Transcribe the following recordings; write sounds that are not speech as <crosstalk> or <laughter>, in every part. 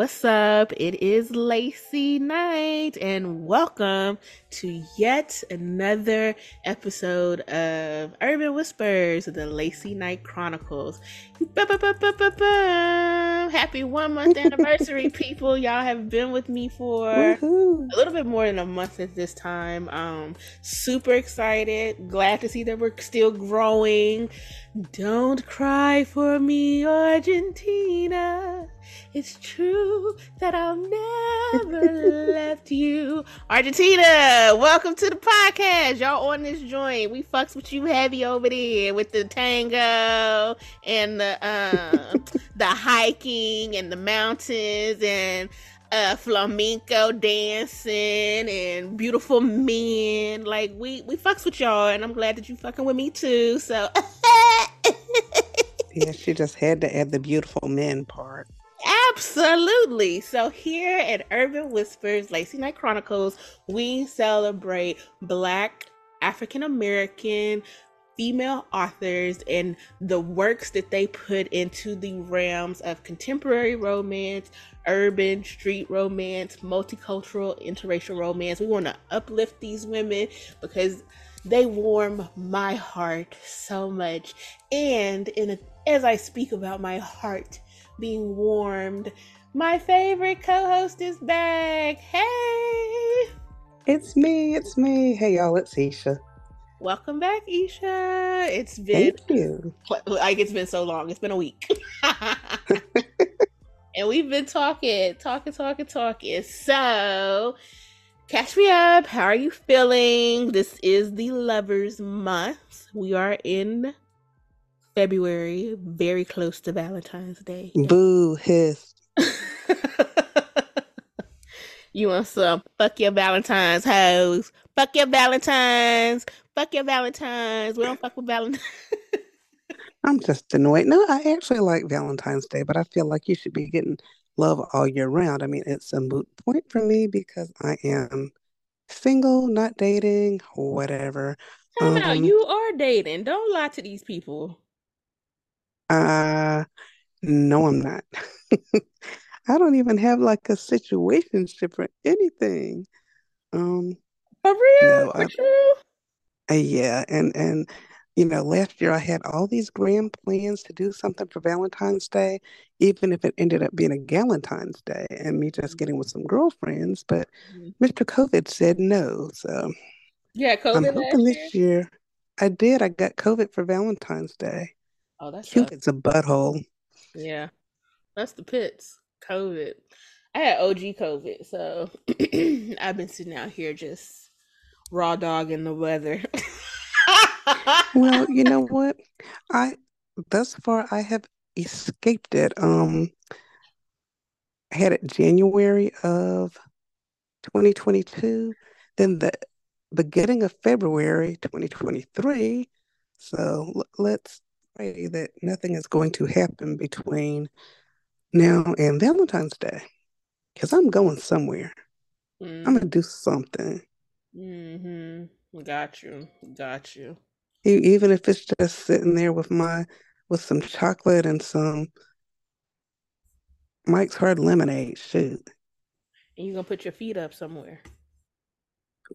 y'all. What's up? It is LaCie Knight, and welcome to yet another episode of Urban Whispers, the LaCie Knight Chronicles. Happy one month <laughs> anniversary, people. Y'all have been with me for Woo-hoo. a little bit more than a month at this time. Um, super excited. Glad to see that we're still growing. Don't cry for me, Argentina. It's true that I'll never <laughs> left you. Argentina, welcome to the podcast. Y'all on this joint. We fucks with you heavy over there with the tango and the uh, <laughs> the hiking and the mountains and uh flamenco dancing and beautiful men. Like we we fucks with y'all and I'm glad that you fucking with me too. So <laughs> Yeah, she just had to add the beautiful men part. Absolutely. So here at Urban Whispers, LaCie Knight Chronicles, we celebrate Black African American female authors and the works that they put into the realms of contemporary romance, urban street romance, multicultural, interracial romance. We want to uplift these women because they warm my heart so much. And in a, as I speak about my heart, being warmed. My favorite co-host is back. Hey, it's me. It's me. Hey, y'all. It's Isha. Welcome back, Isha. It's been Thank you. like it's been so long. It's been a week. <laughs> and we've been talking, talking, talking, talking. So, catch me up. How are you feeling? This is the Lovers Month. We are in February, very close to Valentine's Day. Boo hiss. <laughs> you want some fuck your Valentine's hoes. Fuck your Valentine's. Fuck your Valentine's. We don't fuck with Valentine's. <laughs> I'm just annoyed. No, I actually like Valentine's Day, but I feel like you should be getting love all year round. I mean, it's a moot point for me because I am single, not dating, whatever. Time um, out. You are dating. Don't lie to these people. Uh, no, I'm not. <laughs> I don't even have like a situationship or anything. Um, for real? No, for true? Uh, yeah, and and you know, last year I had all these grand plans to do something for Valentine's Day, even if it ended up being a Galentine's Day and me just getting with some girlfriends. But mm-hmm. Mr. COVID said no, so yeah, COVID. I'm hoping this year? year I did. I got COVID for Valentine's Day. Oh, that's Cupid's a butthole. Yeah, that's the pits. COVID. I had OG COVID, so <clears throat> I've been sitting out here just raw dog in the weather. well, you know <laughs> what? I thus far I have escaped it. Um, I had it January of 2022, then the beginning of February 2023. So let's pray that nothing is going to happen between now and Valentine's Day because I'm going somewhere. Mm. I'm going to do something. Mm-hmm. Got you. Got you. Even if it's just sitting there with my with some chocolate and some Mike's Hard Lemonade. Shoot. And you're gonna put your feet up somewhere.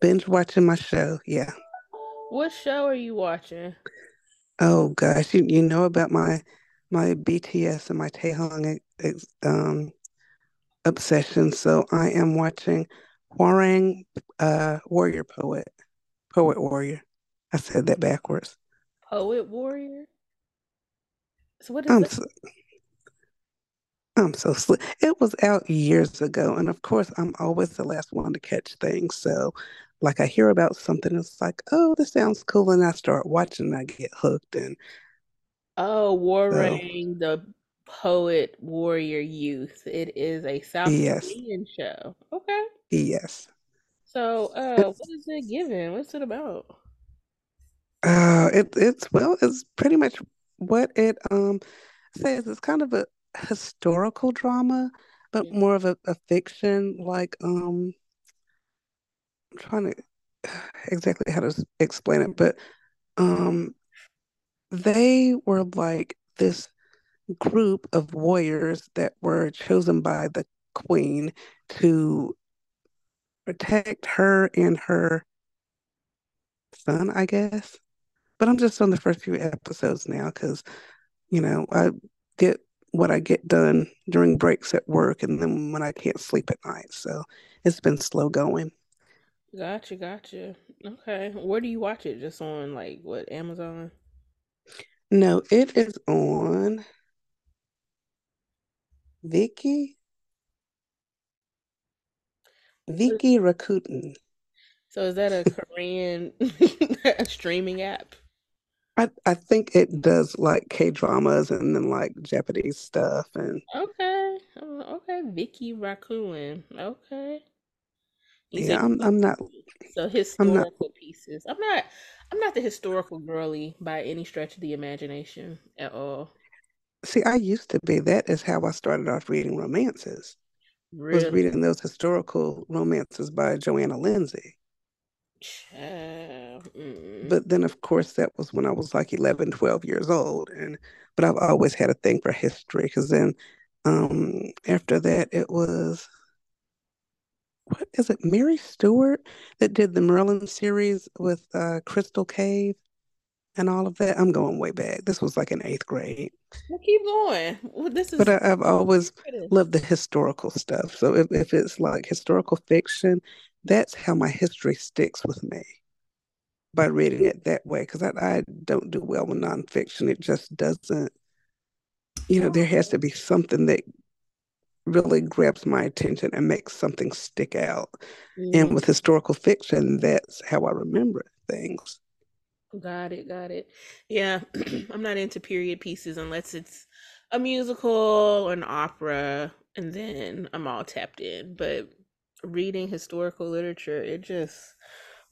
Binge watching my show. Yeah. What show are you watching? Oh gosh, you you know about my my BTS and my Taehyung um obsession. So I am watching Hwarang uh Warrior Poet. Poet Warrior. I said that backwards. Poet Warrior? So what is I'm so, I'm so sl- it was out years ago and of course I'm always the last one to catch things. So like I hear about something, it's like, oh, this sounds cool, and I start watching, and I get hooked. And oh, Warring so, the Poet Warrior Youth. It is a South yes. Korean show. Okay. Yes. So, uh, what is it giving? What's it about? Uh, it it's well, it's pretty much what it um says. It's kind of a historical drama, but more of a, a fiction, like um trying to <sighs> exactly how to explain it, but um, they were like this group of warriors that were chosen by the queen to protect her and her son, I guess. But I'm just on the first few episodes now because, you know, I get what I get done during breaks at work and then when I can't sleep at night. So it's been slow going. Gotcha, gotcha. Okay. Where do you watch it? Just on like what, Amazon? No, it is on Viki. Viki Rakuten. So is that a <laughs> Korean <laughs> streaming app? I, I think it does like K dramas and then like Japanese stuff and Okay. Oh, okay. Viki Rakuten. Okay. Yeah, I'm I'm not so I'm not historical pieces. I'm not I'm not the historical girly by any stretch of the imagination at all. see I used to be that is how I started off reading romances. Was reading those historical romances by Johanna Lindsey. Child. Mm. But then of course that was when I was like 11, 12 years old and but I've always had a thing for history because then um after that it was what is it, Mary Stewart that did the Merlin series with uh, Crystal Cave and all of that? I'm going way back. This was like in eighth grade. Well, keep going. Well, this But is I, I've always loved the historical stuff. So if, if it's like historical fiction, that's how my history sticks with me by reading it that way. Because I, I don't do well with nonfiction. It just doesn't, you know, there has to be something that really grabs my attention and makes something stick out. And mm, with historical fiction, that's how I remember things. got it, got it. Yeah, <clears throat> I'm not into period pieces unless it's a musical or an opera, and then I'm all tapped in. But reading historical literature, it just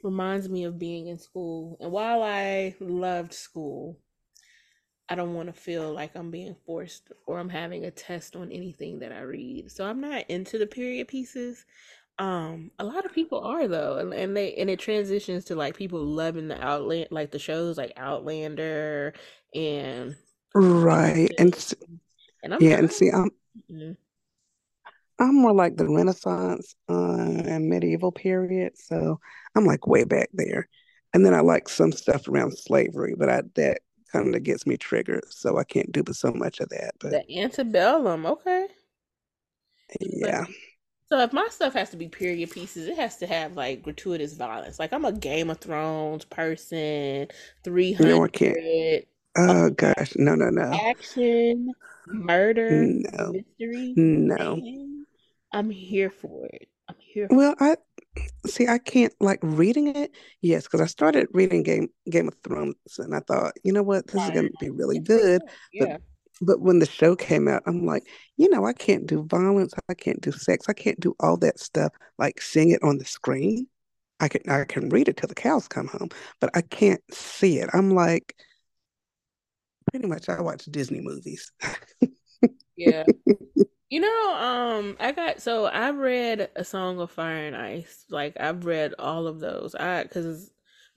reminds me of being in school. And while I loved school, I don't want to feel like I'm being forced or I'm having a test on anything that I read. So I'm not into the period pieces. Um, a lot of people are though, and, and they and it transitions to like people loving the Outland like the shows like Outlander and Right. And and I'm yeah, and see, I'm mm, I'm more like the Renaissance uh, and medieval period, so I'm like way back there. And then I like some stuff around slavery, but I that kind of gets me triggered, so I can't do but so much of that. But The antebellum, okay. But yeah, so if my stuff has to be period pieces, it has to have like gratuitous violence. Like I'm a Game of Thrones person, three hundred. no, I can't. 300. Oh um, gosh, no, no, no, action, murder, no, mystery, no. I'm here for it. I'm here for Well, I see. I can't like reading it. Yes, because I started reading Game Game of Thrones, and I thought, you know what, this is going to be really good. But Yeah. but when the show came out, I'm like, you know, I can't do violence. I can't do sex. I can't do all that stuff. Like seeing it on the screen. I can I can read it till the cows come home, but I can't see it. I'm like, pretty much I watch Disney movies. Yeah. <laughs> You know, um, I got so I've read A Song of Fire and Ice. Like I've read all of those. I because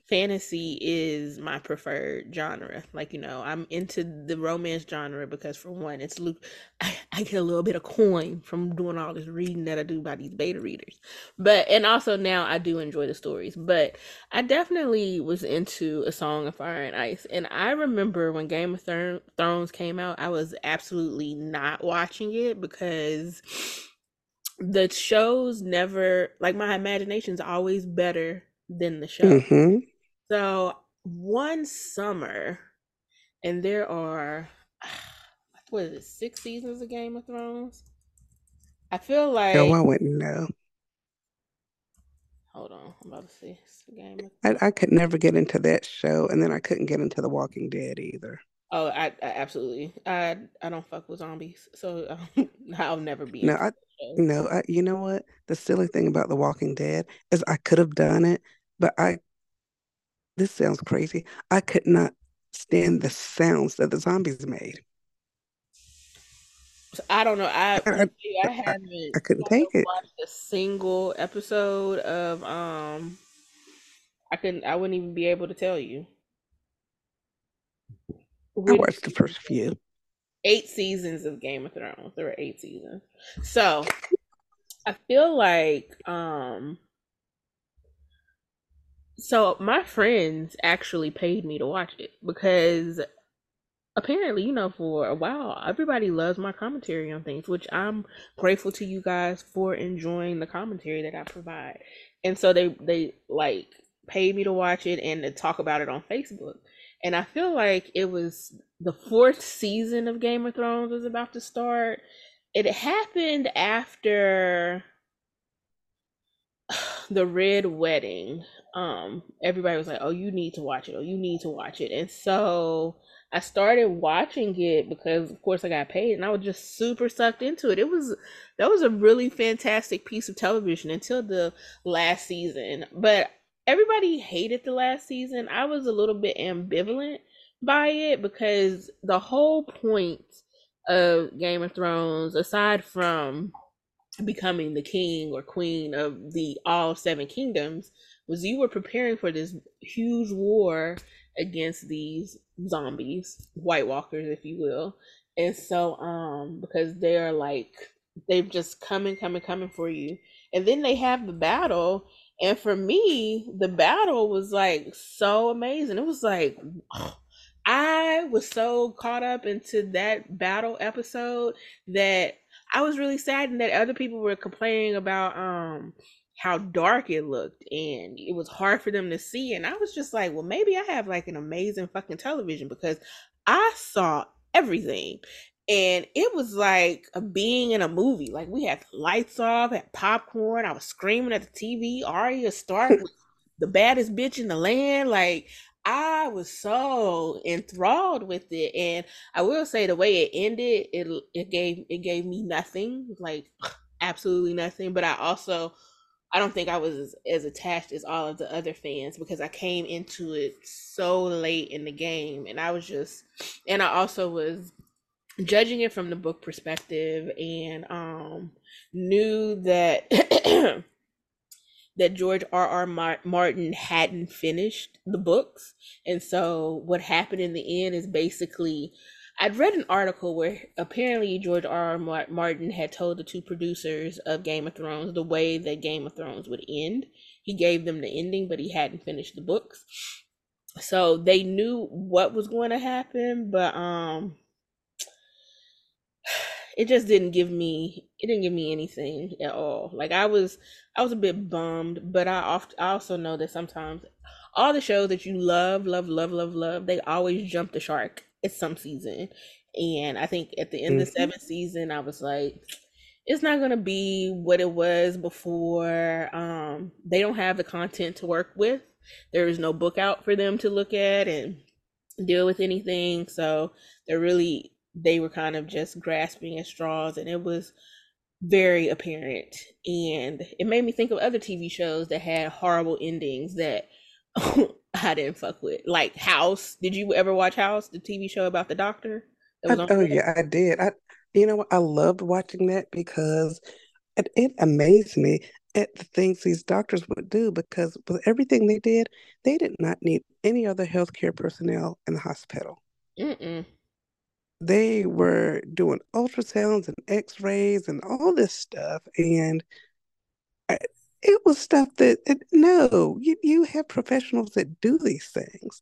fantasy is my preferred genre. Like, you know, I'm into the romance genre because for one, it's Luke <laughs> I, I get a little bit of coin from doing all this reading that I do by these beta readers. But and also now I do enjoy the stories. But I definitely was into A Song of Fire and Ice. And I remember when Game of Thro- Thrones came out, I was absolutely not watching it because <sniffs> the shows never like my imagination's always better than the show. hmm So one summer, and there are <sighs> what is it, six seasons of Game of Thrones? I feel like No, I wouldn't know. hold on, I'm about to see Game of I, I could never get into that show, and then I couldn't get into The Walking Dead either. Oh, I, I absolutely. I I don't fuck with zombies, so <laughs> um, I'll never be No, I no, I, you know what? The silly thing about The Walking Dead is I could have done it, but I this sounds crazy. I could not stand the sounds that the zombies made. I don't know. I I, I I, tell you, I I, haven't I couldn't take it. watched a single episode of um. I couldn't. I wouldn't even be able to tell you I watched the first few. eight seasons of Game of Thrones. There were eight seasons. So I feel like um so my friends actually paid me to watch it because apparently, you know, for a while, everybody loves my commentary on things, which I'm grateful to you guys for enjoying the commentary that I provide. And so they they like paid me to watch it and to talk about it on Facebook. And I feel like it was the fourth season of Game of Thrones was about to start. It happened after <sighs> the Red Wedding. Um, everybody was like, "Oh, you need to watch it. Oh, you need to watch it." And so I started watching it because, of course, I got paid, and I was just super sucked into it. It was that was a really fantastic piece of television until the last season. But everybody hated the last season. I was a little bit ambivalent by it because the whole point of Game of Thrones, aside from becoming the king or queen of the all seven kingdoms, was you were preparing for this huge war against these zombies, White Walkers, if you will. And so, um, because they are like they've just coming, coming, coming for you. And then they have the battle, and for me, the battle was like so amazing. It was like <sighs> I was so caught up into that battle episode that I was really saddened that other people were complaining about um how dark it looked and it was hard for them to see and I was just like, well maybe I have like an amazing fucking television because I saw everything and it was like a being in a movie. Like we had lights off, had popcorn. I was screaming at the TV. Arya Stark <laughs> was the baddest bitch in the land. Like I was so enthralled with it, and I will say the way it ended, it it gave it gave me nothing, like <sighs> absolutely nothing. But I also I don't think I was as, as attached as all of the other fans because I came into it so late in the game, and I was just, and I also was judging it from the book perspective and um knew that <clears throat> that George R. R. Martin hadn't finished the books. And so what happened in the end is basically I'd read an article where apparently George R. R. Martin had told the two producers of Game of Thrones the way that Game of Thrones would end. He gave them the ending, but he hadn't finished the books. So they knew what was going to happen, but um it just didn't give me it didn't give me anything at all. Like I was I was a bit bummed, but I oft I also know that sometimes all the shows that you love, love, love, love, love, they always jump the shark at some season. And I think at the end mm-hmm. of the mm-hmm. seventh season, I was like, it's not gonna be what it was before. Um, they don't have the content to work with. There is no book out for them to look at and deal with anything. So they're really they were kind of just grasping at straws and it was very apparent and it made me think of other TV shows that had horrible endings that <laughs> I didn't fuck with. Like House. Did you ever watch House, the TV show about the doctor? I, oh yeah, I did. I you know? I loved watching that because it, it amazed me at the things these doctors would do because with everything they did, they did not need any other healthcare personnel in the hospital. Mm-mm they were doing ultrasounds and x-rays and all this stuff and I, it was stuff that it, no you, you have professionals that do these things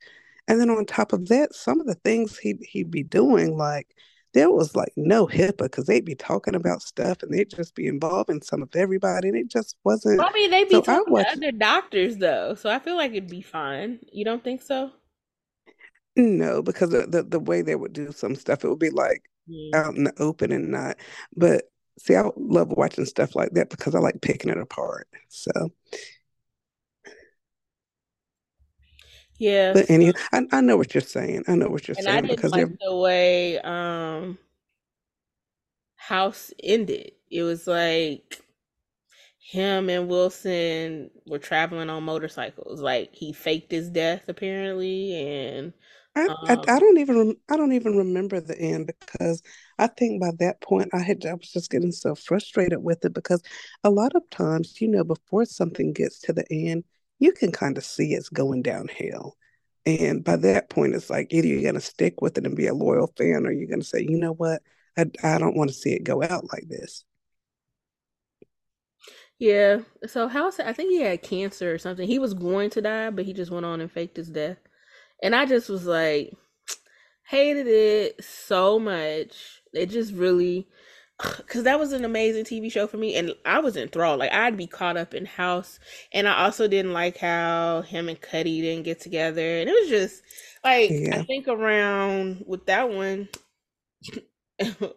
and then on top of that some of the things he, he'd be doing like there was like no HIPAA because they'd be talking about stuff and they'd just be involving some of everybody and it just wasn't. I mean, they'd be so talking to other doctors though, so I feel like it'd be fine. You don't think so? No, because the, the, the way they would do some stuff, it would be like out in the open and not. But see, I love watching stuff like that because I like picking it apart. So. Yeah. But anyway, I, I know what you're saying. I know what you're and saying. I didn't because like the way um House ended. It was like him and Wilson were traveling on motorcycles. Like he faked his death apparently, and I, I, um I don't even I don't even remember the end because I think by that point I had I was just getting so frustrated with it because a lot of times you know before something gets to the end you can kind of see it's going downhill And by that point, it's like either you're going to stick with it and be a loyal fan, or you're going to say, you know what, I, I don't want to see it go out like this. Yeah. So House, I think he had cancer or something. He was going to die, but he just went on and faked his death. And I just was like, hated it so much. It just really, <sighs> because that was an amazing TV show for me, and I was enthralled. Like I'd be caught up in House, and I also didn't like how him and Cuddy didn't get together, and it was just like yeah. I think around with that one. <laughs>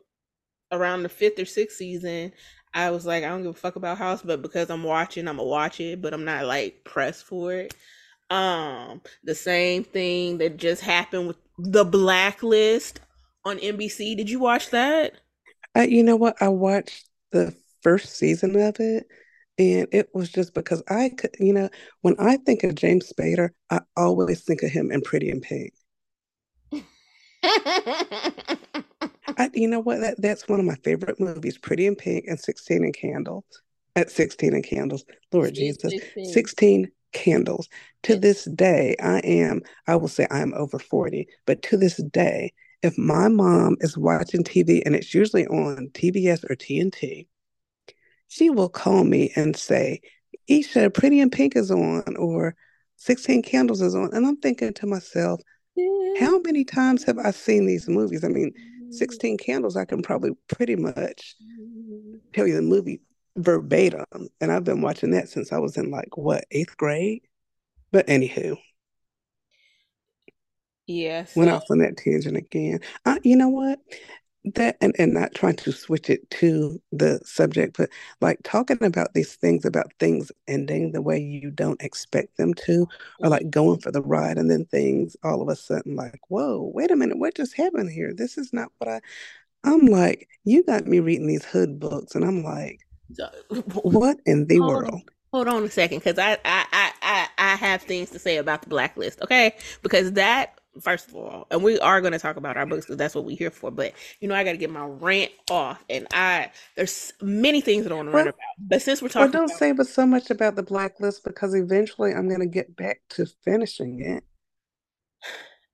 around the fifth or sixth season, I was like, I don't give a fuck about House, but because I'm watching, I'm gonna watch it, but I'm not like pressed for it. Um, the same thing that just happened with the Blacklist on NBC. Did you watch that? Uh, you know what? I watched the first season of it, and it was just because I could, you know, when I think of James Spader, I always think of him in Pretty in Pink. I, <laughs> you know what? That that's one of my favorite movies, Pretty in Pink and Sixteen and Candles. At Sixteen and Candles, Lord Jesus, 16. Sixteen Candles. To this day, I am. I will say I am over forty, but to this day, if my mom is watching TV and it's usually on TBS or TNT, she will call me and say, "Isha, Pretty in Pink is on," or 16 Candles is on. And I'm thinking to myself, how many times have I seen these movies? I mean, mm. 16 Candles, I can probably pretty much mm. tell you the movie verbatim. And I've been watching that since I was in like what, eighth grade? But anywho. Yes. Went off on that tangent again. Uh, you know what? that and, and not trying to switch it to the subject but like talking about these things about things ending the way you don't expect them to or like going for the ride and then things all of a sudden like whoa wait a minute what just happened here this is not what i i'm like you got me reading these hood books and i'm like <laughs> what in the hold world on, hold on a second because I, I i i i have things to say about the blacklist okay because that first of all, and we are going to talk about our books because that's what we're here for. But you know, I got to get my rant off, and I there's many things that I want to well, rant about. But since we're talking, well, don't about, say but so much about the blacklist because eventually I'm going to get back to finishing it.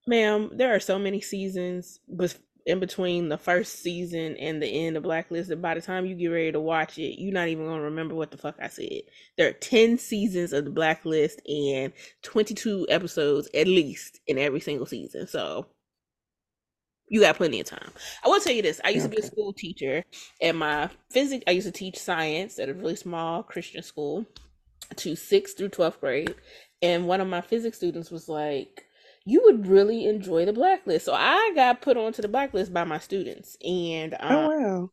Ma'am, there are so many seasons, but in between the first season and the end of Blacklist that by the time you get ready to watch it, you're not even gonna remember what the fuck I said. There are 10 seasons of the Blacklist and 22 episodes at least in every single season. So you got plenty of time. I will tell you this. I used okay. to be a school teacher and my physics I used to teach science at a really small Christian school to sixth through 12th grade. And one of my physics students was like, you would really enjoy the blacklist. So I got put onto the blacklist by my students, and um, oh wow,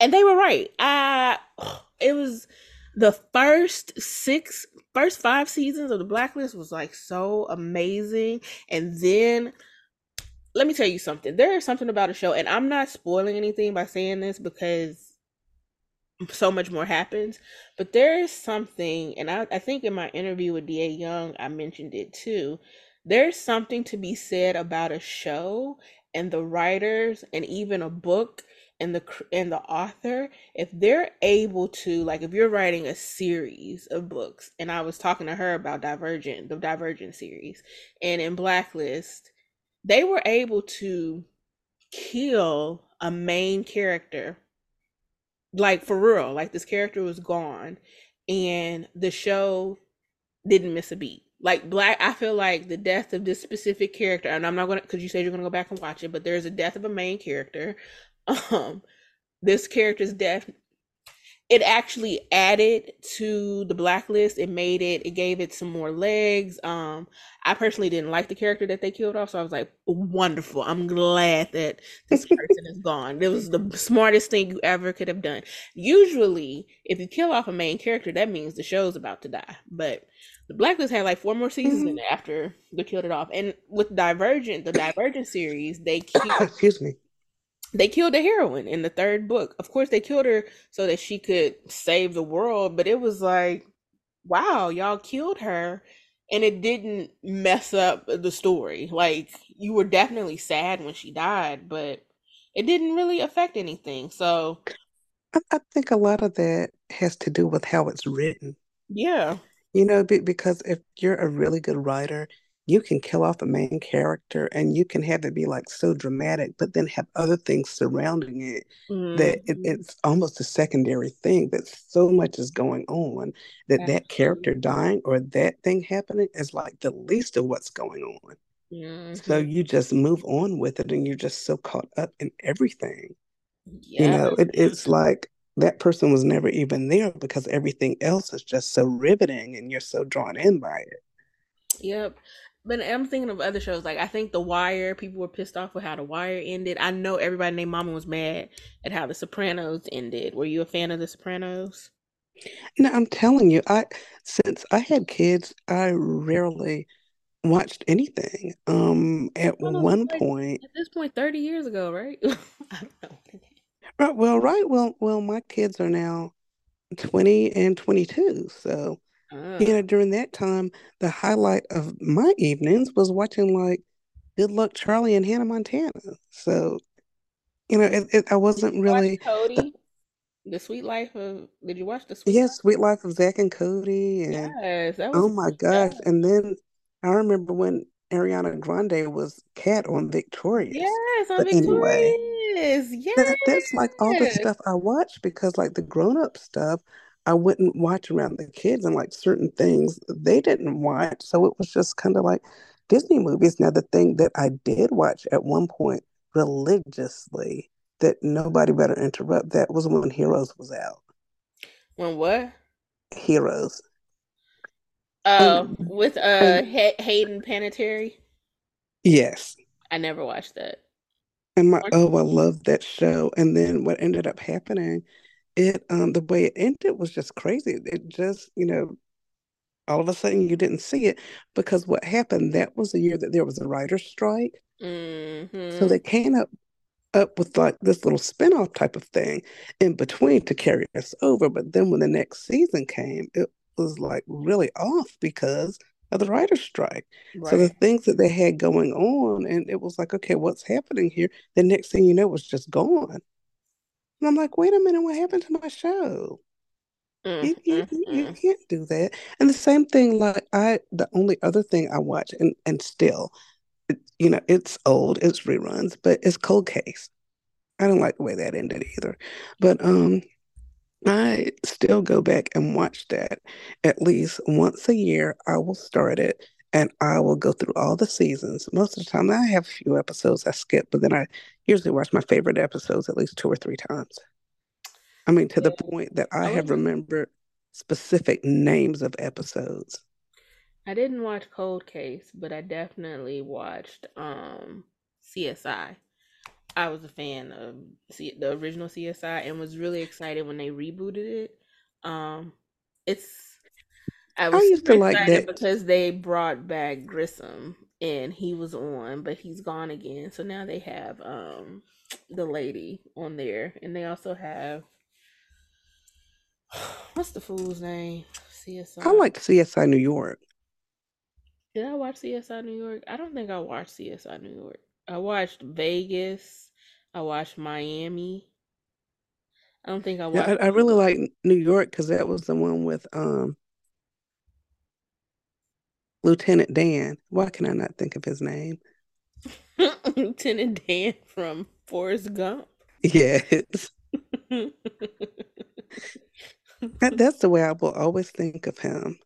and they were right. I <sighs> it was the first six, first five seasons of the blacklist was like so amazing, and then let me tell you something. There is something about a show, and I'm not spoiling anything by saying this because so much more happens. But there is something, and I, I think in my interview with D.A. Young, I mentioned it too there's something to be said about a show and the writers and even a book and the and the author. If they're able to like if you're writing a series of books and I was talking to her about Divergent the Divergent series and in Blacklist they were able to kill a main character like for real like this character was gone and the show didn't miss a beat like black i feel like the death of this specific character and i'm not gonna because you said you're gonna go back and watch it but there's a death of a main character. <laughs> Um this character's death it actually added to the blacklist. It made it it gave it some more legs. Um i personally didn't like the character that they killed off so i was like wonderful. I'm glad that this person is gone. It was the smartest thing you ever could have done. Usually if you kill off a main character that means the show's about to die. But the Blacklist had like four more seasons mm-hmm. in it after they killed it off. And with Divergent, the Divergent series, they killed, <coughs> excuse me, they killed the heroine in the third book. Of course, they killed her so that she could save the world. But it was like, wow, y'all killed her, and it didn't mess up the story. Like you were definitely sad when she died, but it didn't really affect anything. So I, I think a lot of that has to do with how it's written. Yeah you know, because if you're a really good writer, you can kill off a main character and you can have it be like so dramatic, but then have other things surrounding it mm-hmm. that it, mm-hmm. it's almost a secondary thing that so much is going on that Absolutely. that character dying or that thing happening is like the least of what's going on. Mm-hmm. So you just move on with it and you're just so caught up in everything. You know, it, it's like that person was never even there because everything else is just so riveting and you're so drawn in by it. Yep. But I'm thinking of other shows. Like I think The Wire. People were pissed off with how The Wire ended. I know everybody named Mama was mad at how The Sopranos ended. Were you a fan of The Sopranos? No, I'm telling you, I since I had kids, I rarely watched anything. Um, at one like, point, at this point, thirty years ago, right? I don't know. Right. Well, right. Well, well, my kids are now twenty and twenty-two, so uh. You know, during that time, the highlight of my evenings was watching like Good Luck Charlie and Hannah Montana. So, you know, it, it, I wasn't really Cody. The Sweet Life of Did you watch the Sweet? Yes, Life? Sweet Life of Zach and Cody, and yes, that was oh my gosh! And then I remember when Ariana Grande was Cat on Victorious. Yes, on but Victorious. Anyway, yes, that, that's like all the stuff I watch because like the grown up stuff I wouldn't watch around the kids and like certain things they didn't watch. So it was just kind of like Disney movies. Now, the thing that I did watch at one point religiously that nobody better interrupt that was when Heroes was out. When what? Heroes. Uh, and, with uh Hayden Panettiere. Yes. I never watched that. And my oh, I love that show. And then what ended up happening it um the way it ended was just crazy. It just, you know, all of a sudden you didn't see it because what happened that was the year that there was a writer's strike. Mm-hmm. So they came up up with like this little spin-off type of thing in between to carry us over. But then when the next season came, it was like really off because of the writer's strike. Right. So the things that they had going on, and it was like, okay, what's happening here? The next thing you know, was just gone. And I'm like, wait a minute, what happened to my show? Mm, you, you, mm, you, mm. can't do that. And the same thing, like I, the only other thing I watch, and and still, it, you know, it's old, it's reruns, but it's Cold Case. I don't like the way that ended either. But um, I still go back and watch that at least once a year. I will start it and I will go through all the seasons. Most of the time, I have a few episodes I skip, but then I usually watch my favorite episodes at least two or three times. I mean, to yeah. the point that I, I have remembered specific names of episodes. I didn't watch Cold Case, but I definitely watched um, CSI. I was a fan of C- the original CSI and was really excited when they rebooted it. Um, it's I was I used to like that because they brought back Grissom and he was on, but he's gone again. So now they have um the lady on there, and they also have <sighs> what's the fool's name? CSI. I like CSI New York. Did I watch CSI New York? I don't think I watched CSI New York. I watched Vegas. I watched Miami. I don't think I watched. Yeah, I, I really like New York because that was the one with um Lieutenant Dan. Why can I not think of his name? <laughs> Lieutenant Dan from Forrest Gump. Yes. <laughs> that, that's the way I will always think of him.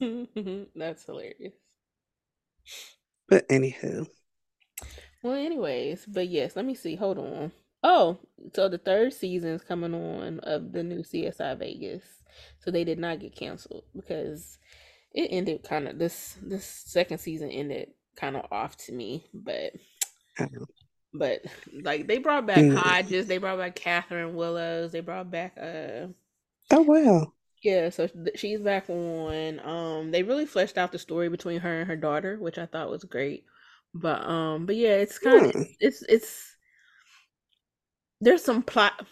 <laughs> that's hilarious. But anywho. Well, anyways, but yes, let me see. Hold on. Oh, so the third season is coming on of the new CSI Vegas. So they did not get canceled because it ended kind of this this second season ended kind of off to me, but but like they brought back mm. Hodges, they brought back Catherine Willows, they brought back uh oh wow yeah, so she's back on. Um, they really fleshed out the story between her and her daughter, which I thought was great. But um, but yeah, it's kind of hmm. it's it's there's some plot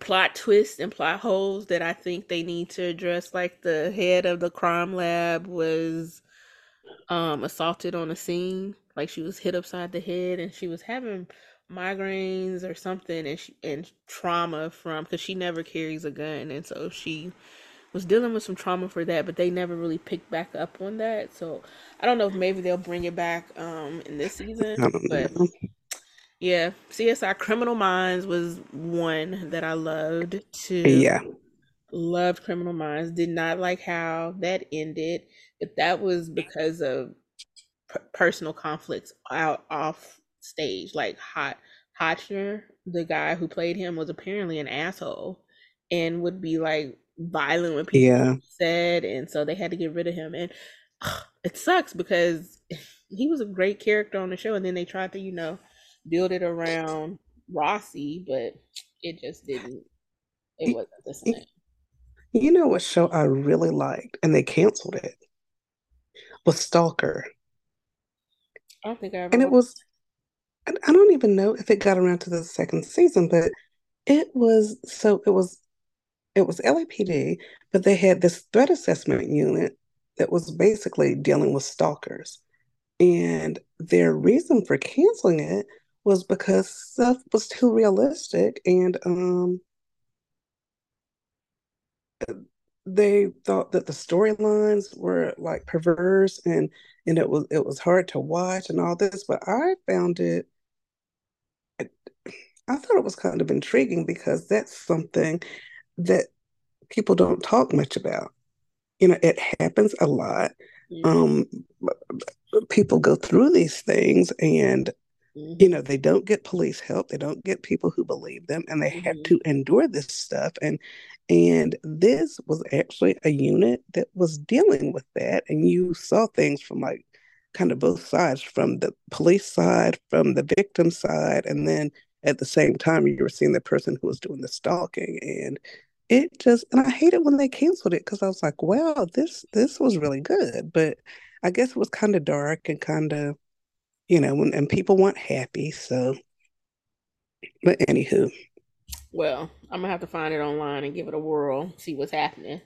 plot twists and plot holes that I think they need to address. Like the head of the crime lab was um assaulted on a scene, like she was hit upside the head, and she was having migraines or something, and she, and trauma from because she never carries a gun, and so she was dealing with some trauma for that, but they never really picked back up on that. So I don't know if maybe they'll bring it back um in this season. But know. Yeah, CSI Criminal Minds was one that I loved too. Yeah. Loved Criminal Minds. Did not like how that ended, but that was because of personal conflicts out off stage. Like Hot Hotchner, the guy who played him, was apparently an asshole and would be like violent when people Yeah. said, and so they had to get rid of him. And it sucks because <laughs> he was a great character on the show, and then they tried to, you know, build it around Rossi, but it just didn't. It wasn't the same. You know what show I really liked, and they canceled it, was Stalker. I don't think I And it was, I I don't even know if it got around to the second season, but it was so it was it was LAPD, but they had this threat assessment unit that was basically dealing with stalkers. And their reason for canceling it was because stuff was too realistic and um they thought that the storylines were like perverse and and it was it was hard to watch and all this, but I found it I thought it was kind of intriguing because that's something that people don't talk much about. You know, it happens a lot. Mhm, Um, people go through these things and you mhm, know they don't get police help they don't get people who believe them and they have mhm, to endure this stuff and and this was actually a unit that was dealing with that and you saw things from like kind of both sides from the police side from the victim side and then at the same time you were seeing the person who was doing the stalking and it just and I hate it when they canceled it because I was like wow this this was really good but I guess it was kind of dark and kind of you know, and, people weren't happy. So, but anywho, Well, I'm gonna have to find it online and give it a whirl, see what's happening,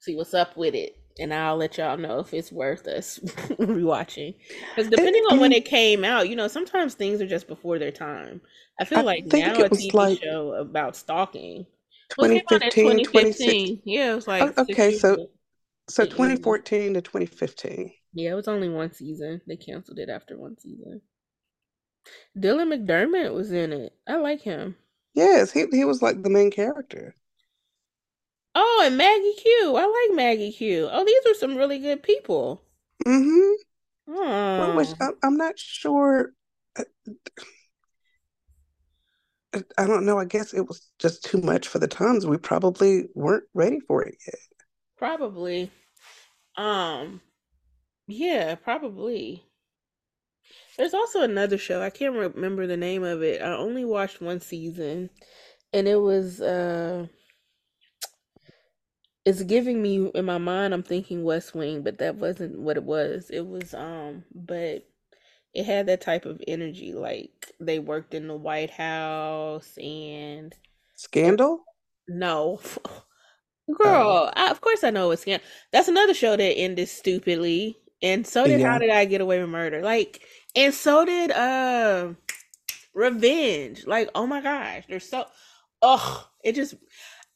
see what's up with it, and I'll let y'all know if it's worth us <laughs> rewatching. Because depending on when it came out, you know, sometimes things are just before their time. I feel I like think now a it was TV like show about stalking, well, it came out in 2015, 26. 2015. Yeah, it was Oh, like six okay, so so eight years ago. 2014 to 2015. Yeah, it was only one season. They canceled it after one season. Dylan McDermott was in it. I like him. Yes, he he was like the main character. Oh, and Maggie Q. I like Maggie Q. Oh, these are some really good people. Mm-hmm. Well, which Oh, I, I'm not sure. I, I don't know. I guess it was just too much for the times. We probably weren't ready for it yet. probably. Um, yeah, probably. There's also another show. I can't remember the name of it. I only watched one season, and it was uh it's giving me in my mind I'm thinking West Wing, but that wasn't what it was. It was um but it had that type of energy like they worked in the White House and Scandal? no. <laughs> Oh, Girl, I, of course I know it's scam. That's another show that ended stupidly. And so did How. Did I Get Away with Murder? Like, and so did uh Revenge. Like, oh my gosh, they're so ugh. It just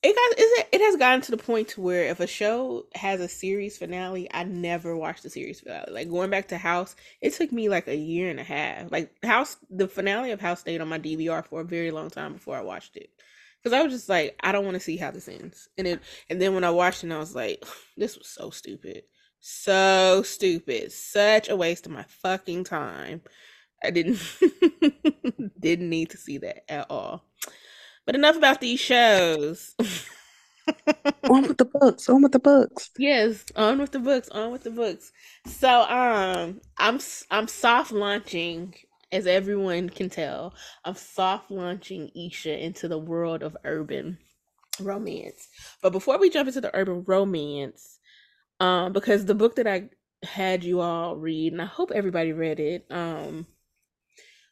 it got is it it has gotten to the point to where if a show has a series finale, I never watch the series finale. Like going back to House, it took me like a year and a half. Like House, the finale of House stayed on my DVR for a very long time before I watched it. Because I was just like, I don't want to see how this ends. And it and then when I watched it, I was like, <sighs> this was so stupid. So stupid. Such a waste of my fucking time. I didn't <laughs> didn't need to see that at all. But enough about these shows. On with the books. On with the books. <laughs> yes, on with the books. On with the books. So um, I'm I'm soft launching, as everyone can tell. I'm soft launching Isha into the world of urban romance. But before we jump into the urban romance, um, because the book that I had you all read, and I hope everybody read it, um,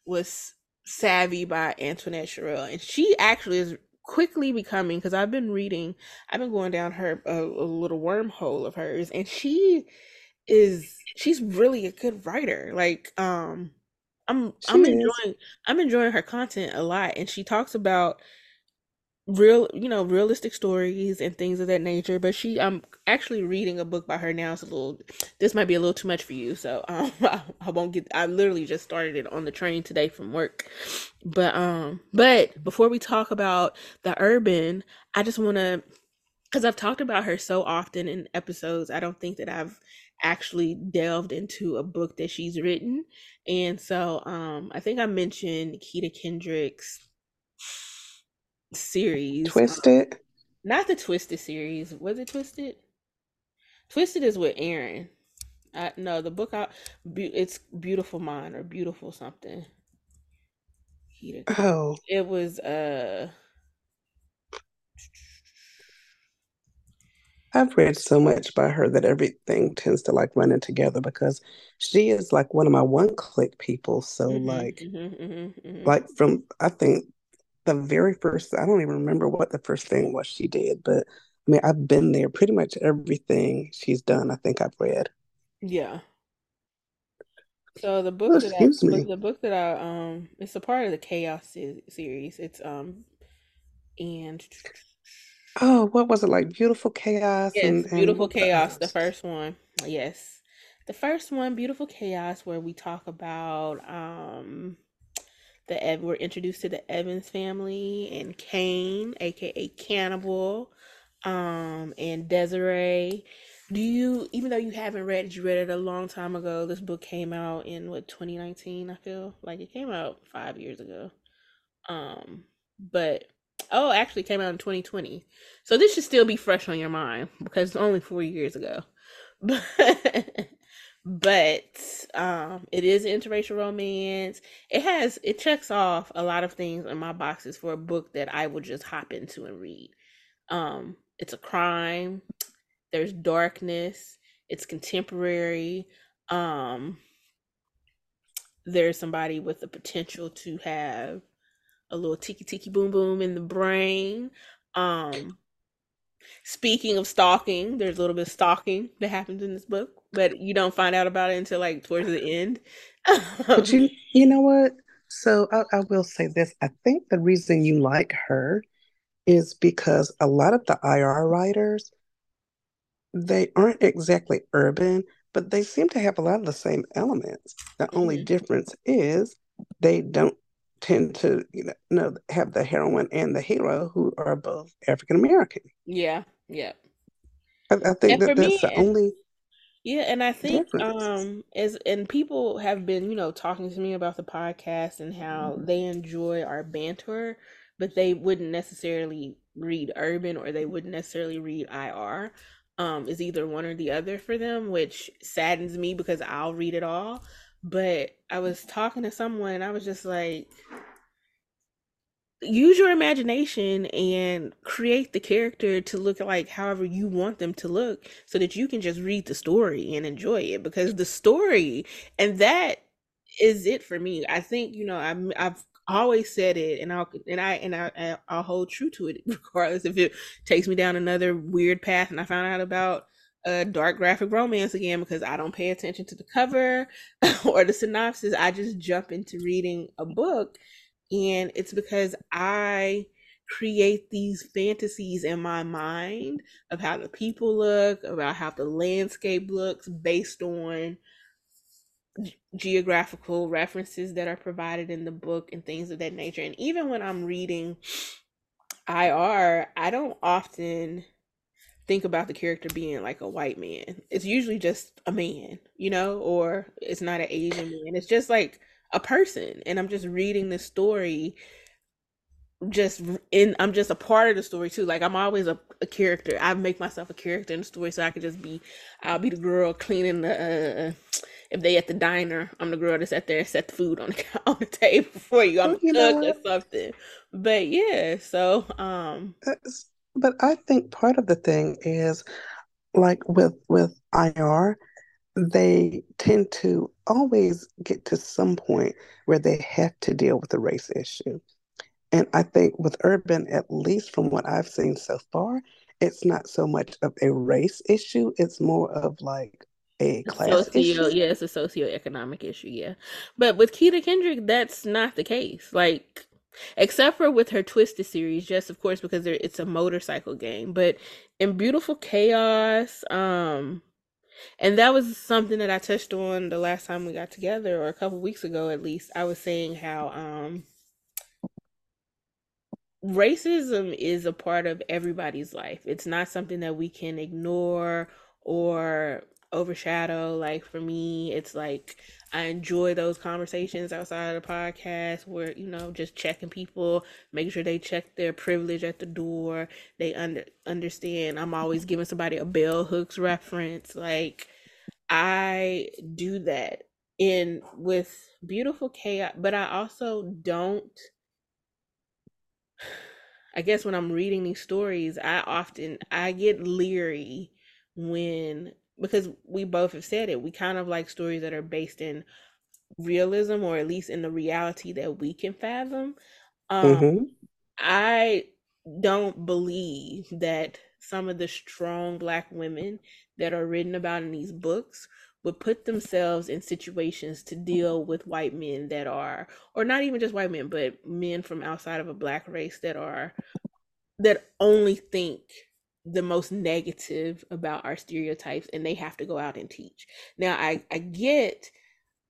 was Savvy by Antoinette Sherell, and she actually is quickly becoming because I've been reading, I've been going down her a, a little wormhole of hers, and she is she's really a good writer. Like um, I'm She I'm is. enjoying I'm enjoying her content a lot, and she talks about real you know realistic stories and things of that nature but she i'm actually reading a book by her now. It's a little this might be a little too much for you so <laughs> um I, I won't get i literally just started it on the train today from work. But um but before we talk about the urban i just want to because i've talked about her so often in episodes i don't think that i've actually delved into a book that she's written. And so um i think i mentioned Keta Kendric's series. Twisted. Um, not the Twisted series. Was it Twisted? Twisted is with Aaron. Uh, no, the book out. It's Beautiful Mind or Beautiful something. Oh, it was. Uh, I've read so much by her that everything tends to like run in together because she is like one of my one click people. So mm-hmm, like, mm-hmm, mm-hmm, mm-hmm. like from I think the very first I don't even remember what the first thing was she did, but I mean I've been there pretty much everything she's done, I think I've read. Yeah. So the book oh, that I, me. the book that I um it's a part of the Chaos series. It's um and Oh, what was it like? Beautiful Chaos yes, and, Beautiful Chaos, the first one. Yes. The first one, Beautiful Chaos, where we talk about um the we're introduced to the Evans family and Cain, aka Cannibal, um, and Desiree. Do you, even though you haven't read it, you read it a long time ago. This book came out in what 2019. I feel like it came out five years ago. Um, but oh, actually came out in 2020. So this should still be fresh on your mind because it's only four years ago. <laughs> But but um it is interracial romance. It has it checks off a lot of things in my boxes for a book that i will just hop into and read. Um it's a crime. There's darkness. It's contemporary. Um there's somebody with the potential to have a little tiki tiki boom boom in the brain. Um Speaking of stalking, there's a little bit of stalking that happens in this book, but you don't find out about it until like towards the end. but you, <laughs> you know what? So I, I will say this: I think the reason you like her is because a lot of the IR writers they aren't exactly urban, but they seem to have a lot of the same elements. The mm-hmm. only difference is they don't tend to you know have the heroine and the hero who are both African American. Yeah, yeah. I, I think and that that's me, the only. Yeah, and I think um as and people have been you know talking to me about the podcast and how mm-hmm. they enjoy our banter, but they wouldn't necessarily read urban or they wouldn't necessarily read IR. Um, is either one or the other for them, which saddens me because I'll read it all. But I was talking to someone and I was just like, use your imagination and create the character to look like however you want them to look so that you can just read the story and enjoy it because the story and that is it for me. I think, you know, I'm, I've always said it and I'll and I and I I'll hold true to it <laughs> regardless if it takes me down another weird path and I found out about a dark graphic romance again because I don't pay attention to the cover <laughs> or the synopsis. I just jump into reading a book. And it's because I create these fantasies in my mind of how the people look, about how the landscape looks based on geographical references that are provided in the book and things of that nature. And even when I'm reading IR, I don't often think about the character being like a white man. It's usually just a man, you know, or it's not an Asian man. It's just like a person. And I'm just reading the story just in I'm just a part of the story too. Like I'm always a, a character. I make myself a character in the story so I could just be I'll be the girl cleaning the uh if they at the diner, I'm the girl that's at there and set the food on the <laughs> on the table for you. I'm you cook or something. But yeah, so um that's but I think part of the thing is like with with IR, they tend to always get to some point where they have to deal with the race issue. And I think with urban, at least from what I've seen so far, it's not so much of a race issue, it's more of like a class socio, issue. Yeah, it's a socioeconomic issue, yeah. But with Keta Kendric, that's not the case. Like except for with her Twisted series, just of course because it's a motorcycle game. But in Beautiful Chaos, um, and that was something that I touched on the last time we got together, or a couple weeks ago at least. I was saying how um racism is a part of everybody's life. It's not something that we can ignore or overshadow. Like for me, it's like I enjoy those conversations outside of the podcast where, you know, just checking people, making sure they check their privilege at the door. They under understand I'm always mm-hmm. giving somebody a bell hooks reference. Like I do that in with beautiful chaos, but I also don't <sighs> I guess when I'm reading these stories, I often I get leery when because we both have said it, we kind of like stories that are based in realism or at least in the reality that we can fathom. Um, mm-hmm. I don't believe that some of the strong black women that are written about in these books would put themselves in situations to deal with white men that are or not even just white men but men from outside of a black race that are that only think the most negative about our stereotypes and they have to go out and teach now i i get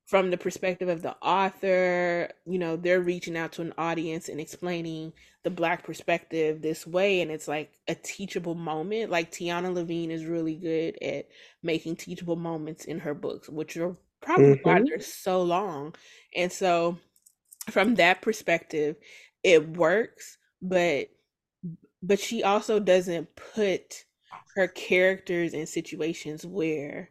from the perspective of the author, you know, they're reaching out to an audience and explaining the black perspective this way and it's like a teachable moment. Like Tiana Levine is really good at making teachable moments in her books, which are probably mm-hmm. why they're so long. And so from that perspective, it works, but but she also doesn't put her characters in situations where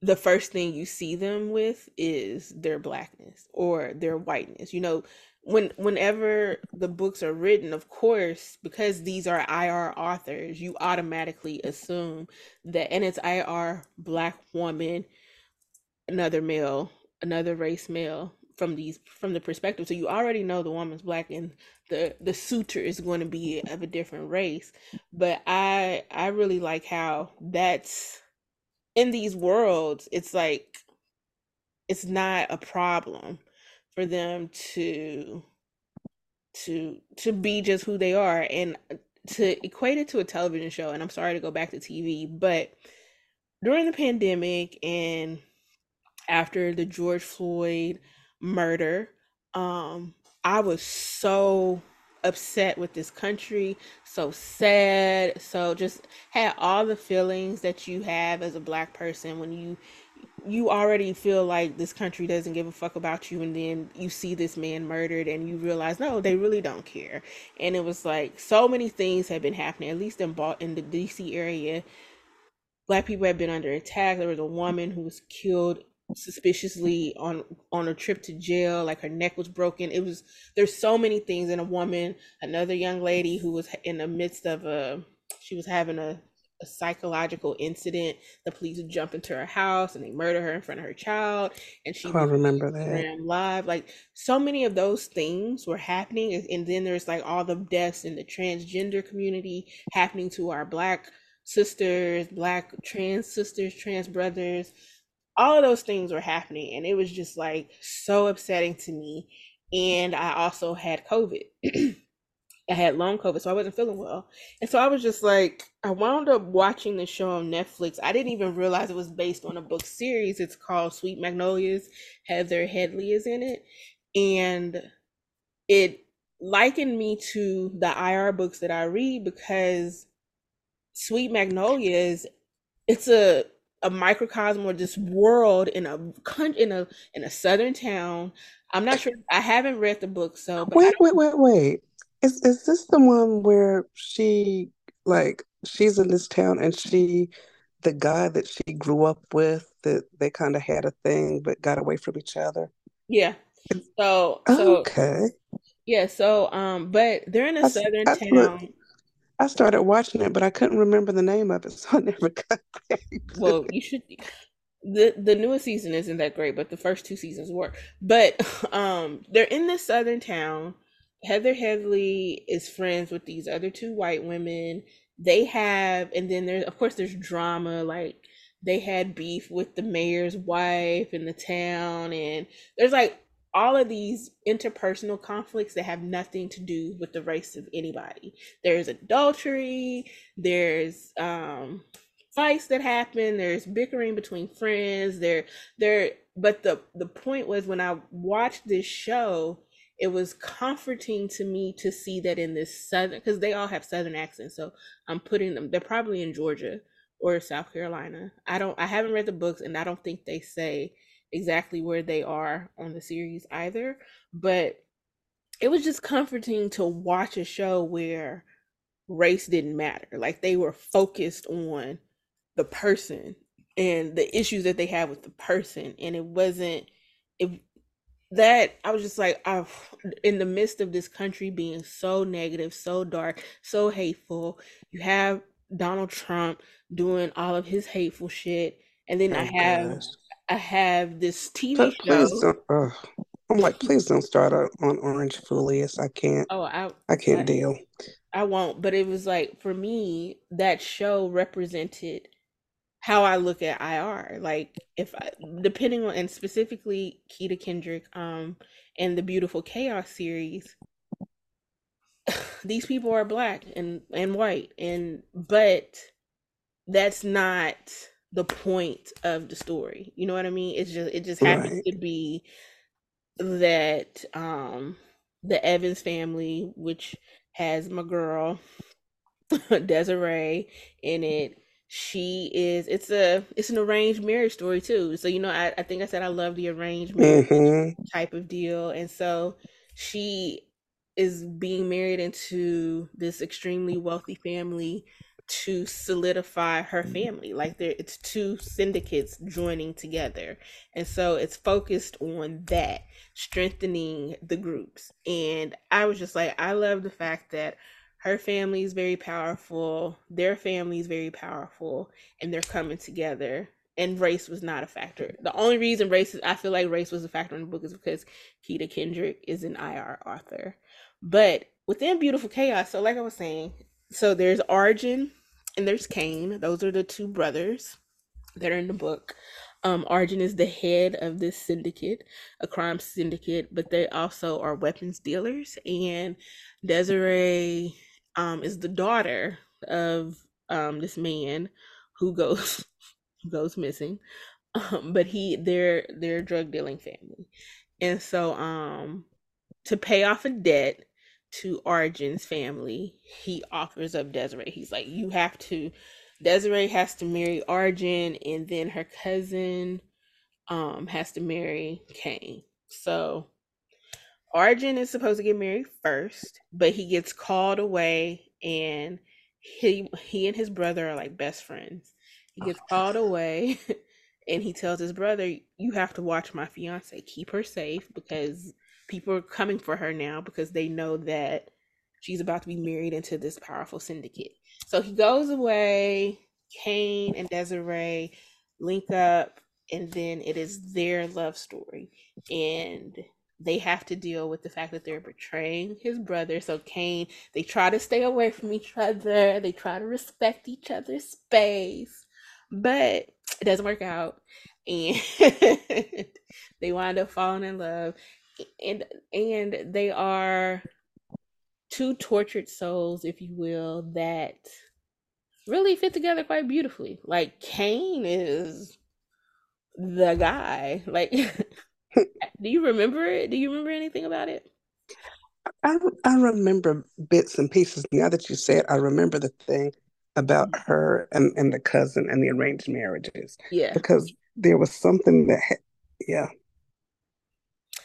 the first thing you see them with is their blackness or their whiteness. You know, when whenever the books are written, of course, because these are IR authors, you automatically assume that and it's IR black woman, another male, another race male from these from the perspective. So you already know the woman's black and the the suitor is going to be of a different race. But I I really like how that's in these worlds, it's like it's not a problem for them to to to be just who they are and to equate it to a television show and I'm sorry to go back to TV but during the pandemic and after the George Floyd murder. Um I was so upset with this country, so sad, so just had all the feelings that you have as a black person when you you already feel like this country doesn't give a fuck about you and then you see this man murdered and you realize no they really don't care. And it was like so many things have been happening at least in in the DC area. Black people have been under attack. There was a woman who was killed suspiciously on on a trip to jail like her neck was broken. It was there's so many things in a woman another young lady who was in the midst of a she was having a, a psychological incident. The police jump into her house and they murder her in front of her child and she oh, I remember that. live like so many of those things were happening and then there's like all the deaths in the transgender community happening to our black sisters black trans sisters trans brothers all of those things were happening and it was just like so upsetting to me and i also had covid. <clears throat> I had long covid so i wasn't feeling well. And so i was just like i wound up watching the show on netflix. I didn't even realize it was based on a book series. It's called sweet magnolias heather headley is in it. And it likened me to the ir books that i read because sweet magnolias it's a a microcosm or this world in a country in a in a southern town. I'm not sure. I haven't read the book, so wait, wait, wait, wait. Is is this the one where she like she's in this town and she the guy that she grew up with that they kind of had a thing but got away from each other? Yeah. So, so okay. Yeah. So um, but they're in a I, southern I, town. I started watching it, but I couldn't remember the name of it, <laughs> so I never got there. Well, you should. the The newest season isn't that great, but the first two seasons were. But <laughs> um, they're in this southern town. Heather Headley is friends with these other two white women. They have, and then there's of course there's drama like they had beef with the mayor's wife in the town, and there's like all of these interpersonal conflicts that have nothing to do with the race of anybody. There's adultery, there's um fights that happen, there's bickering between friends, there there but the the point was when I watched this show, it was comforting to me to see that in this southern because they all have southern accents. So I'm putting them they're probably in Georgia or South Carolina. I don't I haven't read the books and I don't think they say exactly where they are on the series either, but it was just comforting to watch a show where race didn't matter. Like they were focused on the person and the issues that they have with the person and it wasn't it that I was just like I in the midst of this country being so negative, so dark, so hateful. You have Donald Trump doing all of his hateful shit and then oh, I have gosh. I have this TV but show. Don't, uh, I'm like, please don't start on Orange Julius. I can't. Oh, I I can't I, deal. I won't. But it was like for me, that show represented how I look at IR. Like if I, depending on and specifically Keta Kendric, um, and the Beautiful Chaos series, <sighs> these people are black and and white, and but that's not the point of the story. You know what I mean? It's just it just happens right. to be that um the Evans family, which has my girl <laughs> Desiree in it. She is it's a it's an arranged marriage story too. So you know I, I think I said I love the arranged marriage mm-hmm. type of deal. And so she is being married into this extremely wealthy family to solidify her mm-hmm. family. Like there it's two syndicates joining together. And so it's focused on that, strengthening the groups. And I was just like, I love the fact that her family is very powerful, their family is very powerful, and they're coming together. And race was not a factor. The only reason race is, I feel like race was a factor in the book is because Keta Kendric is an IR author. But within Beautiful Chaos, so like I was saying, so there's Arjun and there's Cain. Those are the two brothers that are in the book. Um, Arjun is the head of this syndicate, a crime syndicate, but they also are weapons dealers. And Desiree um, is the daughter of um, this man who goes <laughs> goes missing. Um, but he they're they're a drug dealing family, and so um to pay off a debt, to Arjun's family, he offers up Desiree. He's like, you have to, Desiree has to marry Arjun, and then her cousin um has to marry Cain. So Arjun is supposed to get married first, but he gets called away, and he he and his brother are like best friends. He gets called away, <laughs> and he tells his brother, "You have to watch my fiance, keep her safe because." People are coming for her now because they know that she's about to be married into this powerful syndicate. So he goes away. Cain and Desiree link up, and then it is their love story. And they have to deal with the fact that they're betraying his brother. So Cain, they try to stay away from each other. They try to respect each other's space, but it doesn't work out. And <laughs> they wind up falling in love and and they are two tortured souls, if you will, that really fit together quite beautifully. Like Cain is the guy. Like, <laughs> do you remember it? Do you remember anything about it? I I remember bits and pieces. Now that you said, I remember the thing about mm-hmm. her and, and the cousin and the arranged marriages. Yeah, because there was something that, yeah,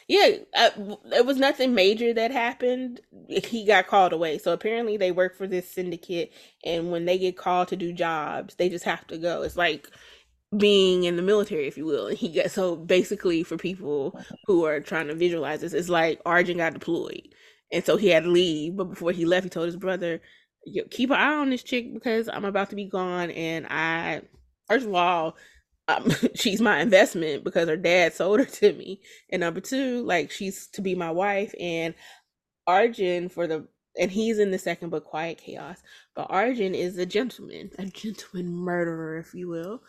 yeah, uh, it was nothing major that happened. He got called away. So apparently they work for this syndicate and when they get called to do jobs, they just have to go. It's like being in the military, if you will. And he got so basically for people who are trying to visualize this, it's like Arjun got deployed. And so he had to leave. But before he left, he told his brother, keep an eye on this chick because I'm about to be gone and I first of all um, <laughs> she's my investment because her dad sold her <laughs> to me. And number two, like she's to be my wife. And Arjun for the and he's in the second book, Quiet Chaos. But Arjun is a gentleman, a gentleman murderer, if you will.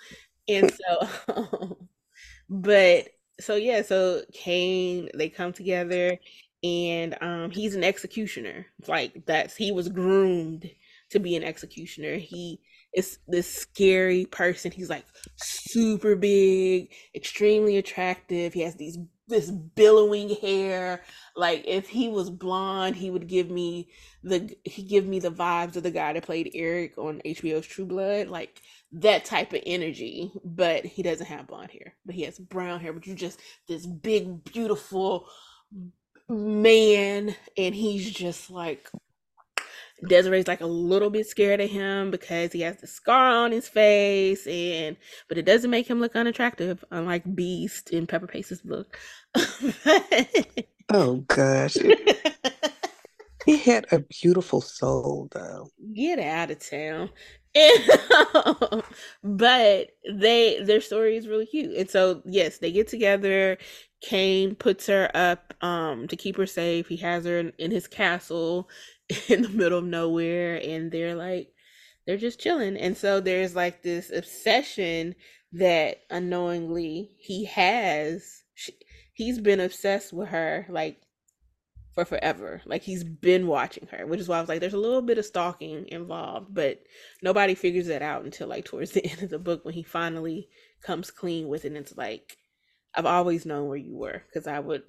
And so, <laughs> but so yeah, so Cain, they come together and um he's an executioner. Like that's he was groomed to be an executioner. He is this scary person. He's like super big, extremely attractive. He has these this billowing hair. Like if he was blonde, he would give me the he give me the vibes of the guy that played Eric on HBO's True Blood. Like that type of energy, but he doesn't have blonde hair. But he has brown hair, but you're just this big, beautiful man, and he's just like Desiree's like a little bit scared of him because he has the scar on his face, and but it doesn't make him look unattractive, unlike Beast in Pepper Pace's book. oh gosh. <laughs> he had a beautiful soul though. Get out of town. <laughs> but they their story is really cute. And so yes, they get together. Cain puts her up um to keep her safe. He has her in, in his castle <laughs> in the middle of nowhere and they're like they're just chilling. And so there's like this obsession that unknowingly he has she, he's been obsessed with her like for forever. Like he's been watching her, which is why I was like, there's a little bit of stalking involved, but nobody figures that out until like towards <laughs> the end of the book when he finally comes clean with it. And it's like, I've always known where you were because I would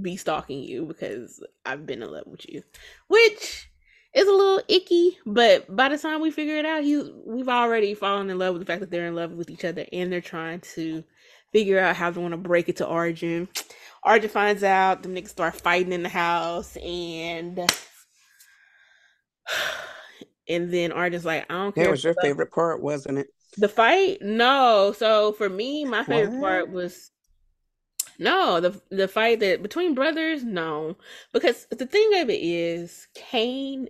be stalking you because I've been in love with you, which is a little icky. But by the time we figure it out, he we've already fallen in love with the fact that they're in love with each other and they're trying to figure out how they want to break it to Arjun. Arjun finds out, the niggas start fighting in the house, and <sighs> and then Arjun's like, I don't care. That was your favorite part, wasn't it? The fight? No. So for me, my favorite what? part was no, the the fight that between brothers, no. Because the thing of it is Cain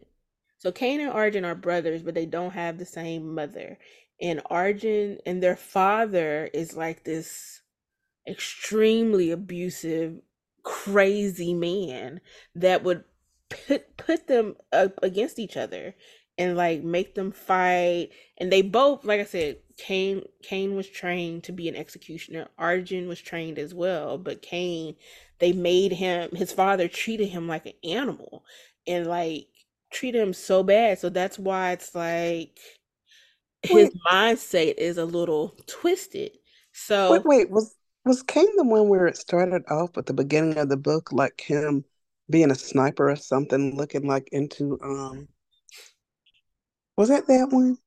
so Cain and Arjun are brothers, but they don't have the same mother. And Arjun and their father is like this extremely abusive, crazy man that would put put them up against each other and like make them fight. And they both, like I said, Cain Cain was trained to be an executioner. Arjun was trained as well, but Cain, they made him his father treated him like an animal and like treated him so bad. So that's why it's like his wait. mindset is a little twisted. So wait, wait, was was Cain the one where it started off at the beginning of the book, like him being a sniper or something, looking like into um was that that one?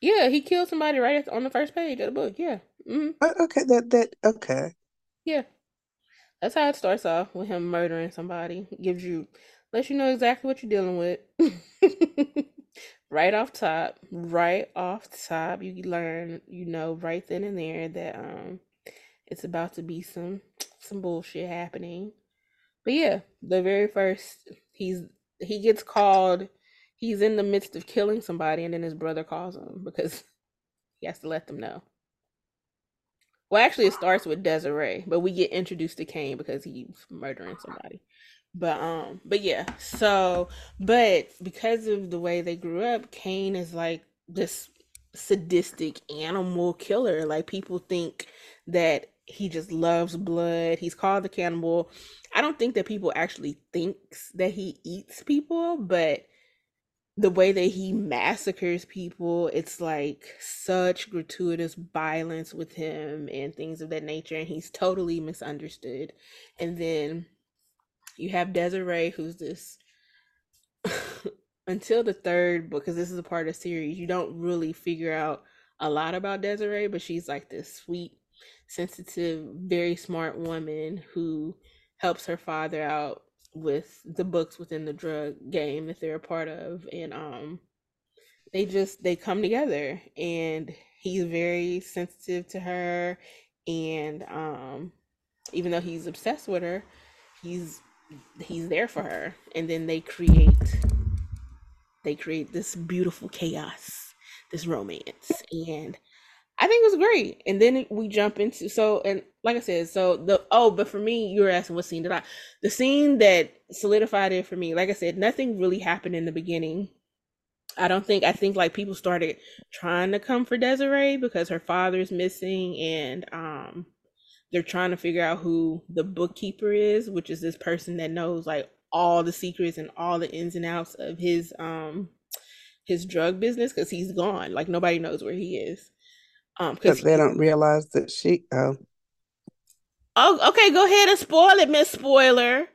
Yeah, he killed somebody right on the first page of the book. Yeah. Mm-hmm. Okay, that that okay. Yeah, that's how it starts off with him murdering somebody. Gives you, lets you know exactly what you're dealing with. <laughs> right off top, right off top, you learn, you know, right then and there that um it's about to be some some bullshit happening. But yeah, the very first he's he gets called he's in the midst of killing somebody and then his brother calls him because he has to let them know. Well, actually, it starts with Desiree, but we get introduced to Cain because he's murdering somebody. But um, but yeah. So, but because of the way they grew up, Cain is like this sadistic animal killer. Like people think that he just loves blood. He's called the cannibal. I don't think that people actually thinks that he eats people, but the way that he massacres people, it's like such gratuitous violence with him and things of that nature, and he's totally misunderstood. And then you have Desiree, who's this <laughs> until the third because this is a part of series, you don't really figure out a lot about Desiree, but she's like this sweet, sensitive, very smart woman who helps her father out with the books within the drug game that they're a part of and um they just they come together and he's very sensitive to her and um even though he's obsessed with her he's he's there for her. And then they create they create this beautiful chaos this romance and I think it was great. And then we jump into so and like I said, so the oh, but for me, you were asking what scene did I the scene that solidified it for me, like I said, nothing really happened in the beginning. I don't think I think like people started trying to come for Desiree because her father's missing and um they're trying to figure out who the bookkeeper is, which is this person that knows like all the secrets and all the ins and outs of his um his drug business because he's gone. Like nobody knows where he is. Um, because they don't realize that she. Oh. oh, okay. Go ahead and spoil it, Miss Spoiler.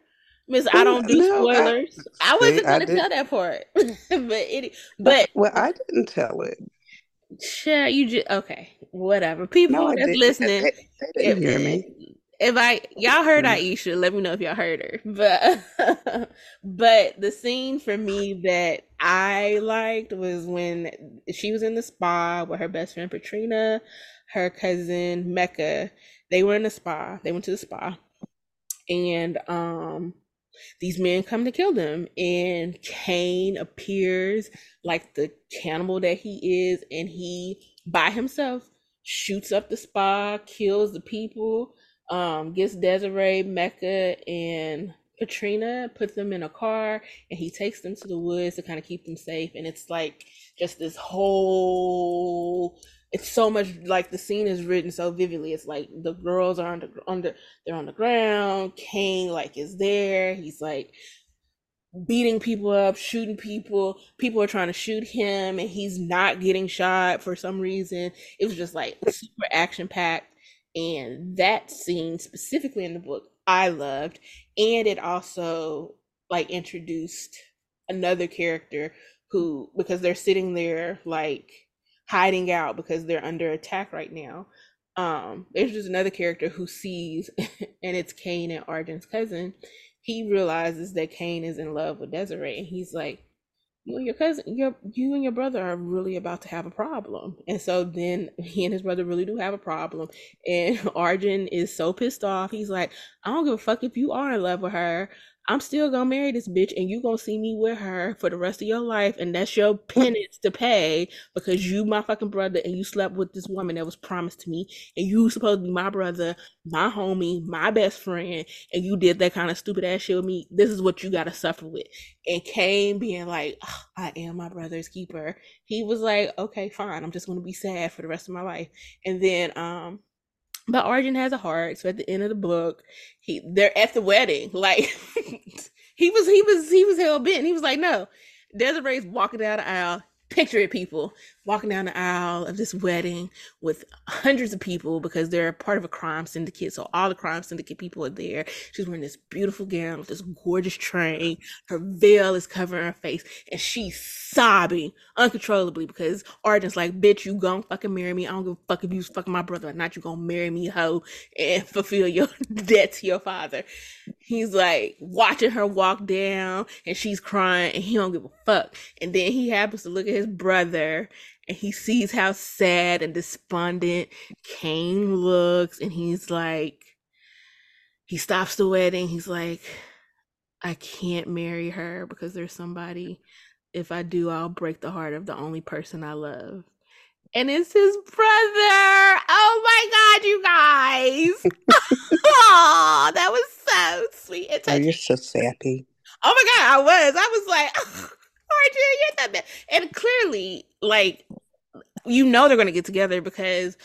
Miss, I don't do no, spoilers. I, I wasn't gonna tell that part, <laughs> but it. But well, I didn't tell it. Sure, you just okay. Whatever. People no, that's listening, they, they didn't hear me. If I y'all heard mm-hmm. Aisha, let me know if y'all heard her. <laughs> But but the scene for me that I liked was when she was in the spa with her best friend Patrina, her cousin Mecca. They were in the spa. They went to the spa, and um these men come to kill them and Cain appears like the cannibal that he is and he by himself shoots up the spa kills the people um gets desiree mecca and Katrina, puts them in a car and he takes them to the woods to kind of keep them safe and it's like just this whole it's so much like the scene is written so vividly. It's like the girls are under they're on the ground. Cain like is there. He's like beating people up, shooting people. People are trying to shoot him, and he's not getting shot for some reason. It was just like super action packed. And that scene specifically in the book, I loved, and it also like introduced another character who because they're sitting there like hiding out because they're under attack right now. Um, there's just another character who sees, <laughs> and it's Cain and Arjun's cousin. He realizes that Cain is in love with Desiree, and he's like, "You and your cousin, your you and your brother are really about to have a problem." And so then he and his brother really do have a problem, and <laughs> Arjun is so pissed off. He's like, "I don't give a fuck if you are in love with her. I'm still gonna marry this bitch and you gonna see me with her for the rest of your life and that's your penance to pay because you my fucking brother and you slept with this woman that was promised to me and you supposed to be my brother, my homie, my best friend, and you did that kind of stupid ass shit with me. This is what you gotta suffer with. And Cain being like, I am my brother's keeper. He was like, okay, fine, I'm just gonna be sad for the rest of my life. And then um but Arjun has a heart, so at the end of the book, he they're at the wedding. <laughs> Like he was he was he was hell bent. He was like, no. Desiree's walking down the aisle picture it people walking down the aisle of this wedding with hundreds of people because they're part of a crime syndicate. So all the crime syndicate people are there. She's wearing this beautiful gown with this gorgeous train. Her veil is covering her face and she's sobbing uncontrollably because Arjun's like bitch you gonna fucking marry me. I don't give a fuck if you fucking my brother or not. You gonna marry me hoe and <laughs> fulfill your <laughs> debt to your father. He's like watching her walk down and she's crying and he don't give a fuck. And then he happens to look at his brother and he sees how sad and despondent Cain looks and he's like he stops the wedding he's like I can't marry her because there's somebody if I do I'll break the heart of the only person I love and it's his brother. Oh my god, you guys! <laughs> oh, that was so sweet. And oh, you're so sappy. Oh my god, I was. I was like, <laughs> You're that bad. And clearly, like, you know they're gonna get together because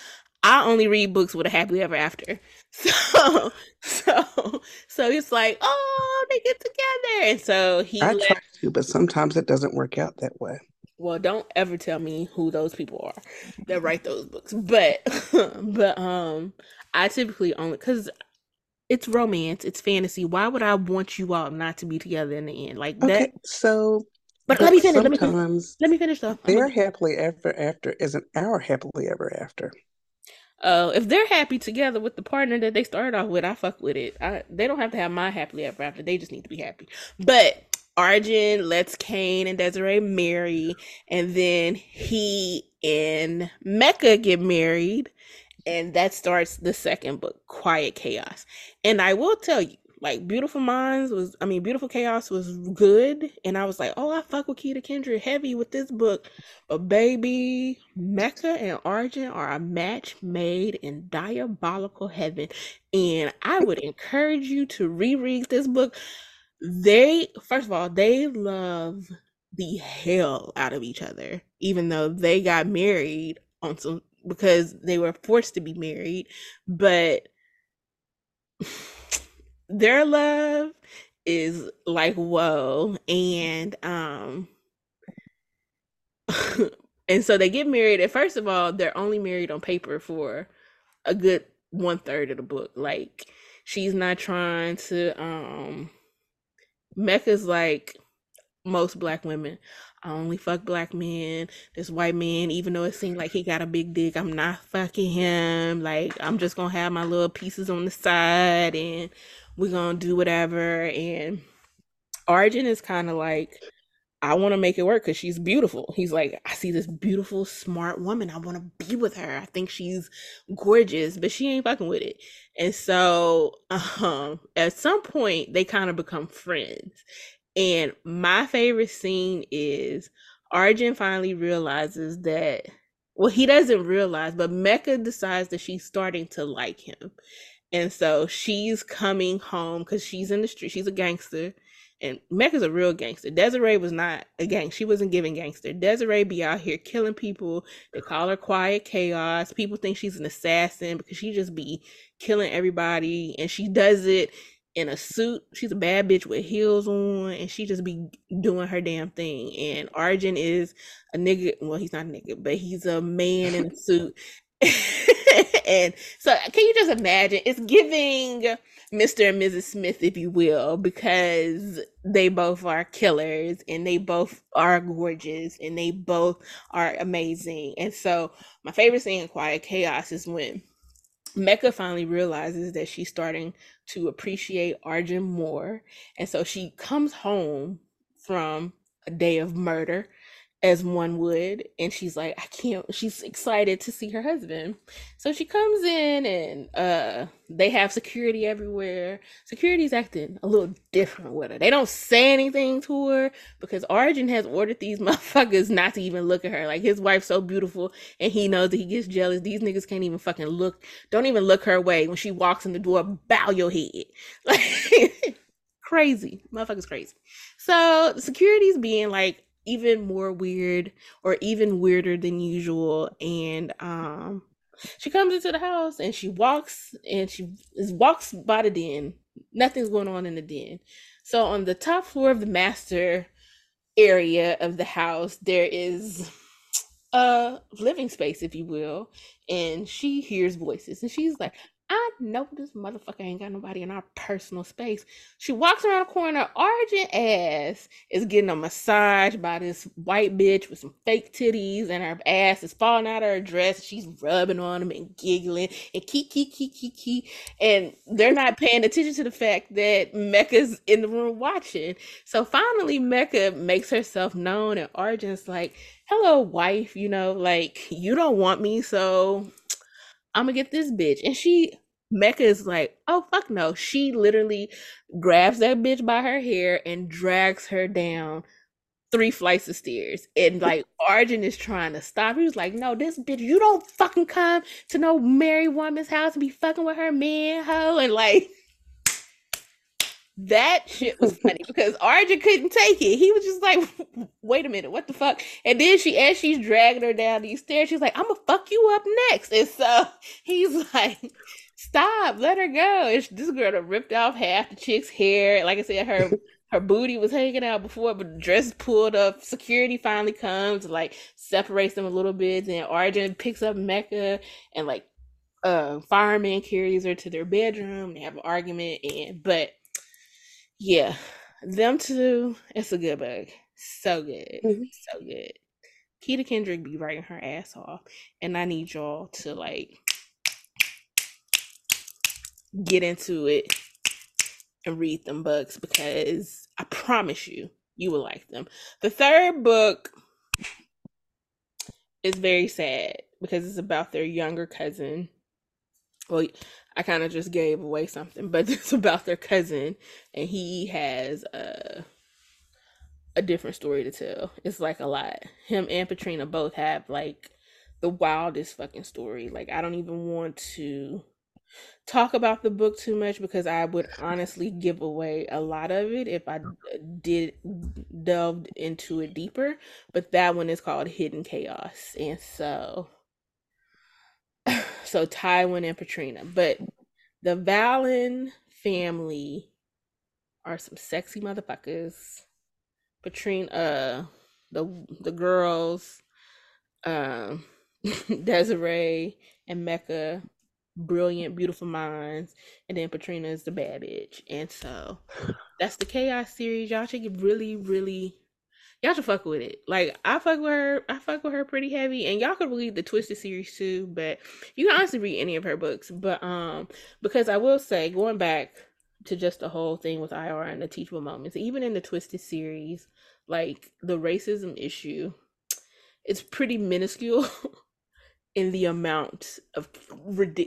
I only read books with a happily ever after. <laughs> So, so, so it's like, oh, they get together, and so he. I try to, but sometimes it doesn't work out that way well don't ever tell me who those people are that write those books but <laughs> but um i typically only because it's romance it's fantasy why would i want you all not to be together in the end like okay, that so but, let me finish let me finish, let me finish though their happily ever after isn't our happily ever after uh, if they're happy together with the partner that they started off with, I fuck with it. I, they don't have to have my happily ever after. They just need to be happy. But Arjun lets Cain and Desiree marry, and then he and Mecca get married, and that starts the second book, Quiet Chaos. And I will tell you, like Beautiful Minds was, I mean, Beautiful Chaos was good, and I was like, oh, I fuck with Keta Kendric heavy with this book, but baby, Mecca and Arjun are a match made in diabolical heaven, and I would encourage you to reread this book. They first of all they love the hell out of each other even though they got married on some because they were forced to be married but <laughs> their love is like whoa and um <laughs> and so they get married and first of all they're only married on paper for a good one third of the book like she's not trying to um mecca's like most black women I only fuck black men. This white man, even though it seemed like he got a big dick, I'm not fucking him. Like I'm just gonna have my little pieces on the side and we're gonna do whatever. And Arjun is kind of like, I want to make it work because she's beautiful. He's like, I see this beautiful, smart woman. I want to be with her. I think she's gorgeous, but she ain't fucking with it. And so, um, at some point, they kind of become friends. And my favorite scene is Arjun finally realizes that, well, he doesn't realize, but Mecca decides that she's starting to like him. And so she's coming home because she's in the street. She's a gangster. And Mecca's a real gangster. Desiree was not a gang. She wasn't giving gangster. Desiree be out here killing people. They call her Quiet Chaos. People think she's an assassin because she just be killing everybody. And she does it in a suit. She's a bad bitch with heels on, and she just be doing her damn thing. And Arjun is a nigga. Well, he's not a nigga, but he's a man in a suit. <laughs> and so, can you just imagine? It's giving Mr. and Mrs. Smith, if you will, because they both are killers and they both are gorgeous and they both are amazing. And so, my favorite scene in Quiet Chaos is when Mecca finally realizes that she's starting to appreciate Arjun more. And so she comes home from a day of murder as one would and she's like i can't she's excited to see her husband. So she comes in and uh they have security everywhere. Security's acting a little different with her. They don't say anything to her because Arjun has ordered these <laughs> motherfuckers not to even look at her. Like his wife's so beautiful and he knows that he gets jealous. These niggas can't even fucking look don't even look her way when she walks in the door bow your head. <laughs> Like <laughs> crazy. Motherfuckers crazy. So security's being like even more weird or even weirder than usual and um she comes into the house and she walks and she walks by the den. Nothing's going on in the den. So on the top floor of the master area of the house there is a living space if you will and she hears voices and she's like I know this motherfucker ain't got nobody in our personal space. She walks around the corner. Arjun ass is getting a massage by this white bitch with some fake titties, and her ass is falling out of her dress. She's rubbing on him and giggling and key key key key key. And they're not paying attention to the fact that Mecca's in the room watching. So finally, Mecca makes herself known, and Arjun's like, "Hello, wife. You know, like you don't want me, so." I'm gonna get this bitch. And she Mecca is like, oh fuck no. She literally grabs that bitch by her hair and drags her down three flights of stairs. And <laughs> like Arjun is trying to stop. He was like, no, this bitch, you don't fucking come to no married woman's house and be fucking with her man, hoe. And like that shit was funny <laughs> because Arjun couldn't take it. He was just like, wait a minute, what the fuck? And then she, as she's dragging her down these stairs, she's like, I'm gonna fuck you up next. And so <laughs> he's like, stop, let her go. And this girl ripped off half the chick's hair. Like I said, her <laughs> her booty was hanging out before, but the dress pulled up. Security finally comes, like separates them a little bit. Then Arjun picks up Mecca and like uh fireman carries her to their bedroom. They have an argument, and but yeah, them two, it's a good book. So good. Mm-hmm. So good. Keta Kendric be writing her ass off. And I need y'all to like get into it and read them books because I promise you, you will like them. The third book is very sad because it's about their younger cousin. Well, I kind of just gave away something, but <laughs> it's about their cousin, and he has a a different story to tell. It's like a lot. Him and Patrina both have like the wildest fucking story. Like I don't even want to talk about the book too much because I would honestly give away a lot of it if I did delved into it deeper. But that one is called Hidden Chaos, and so so Tywin and Patrina. But the Valen family are some sexy motherfuckers. Patrina, uh, the the girls, um, <laughs> Desiree and Mecca, brilliant, beautiful minds, and then Patrina is the bad bitch. And so that's the Chaos series. Y'all should really, really y'all should fuck with it. Like I fuck with her, I fuck with her pretty heavy, and y'all could read the Twisted series too. But you can honestly read any of her books. But um, because I will say, going back to just the whole thing with IR and the teachable moments, even in the Twisted series, like the racism issue, it's pretty minuscule. <laughs> in the amount of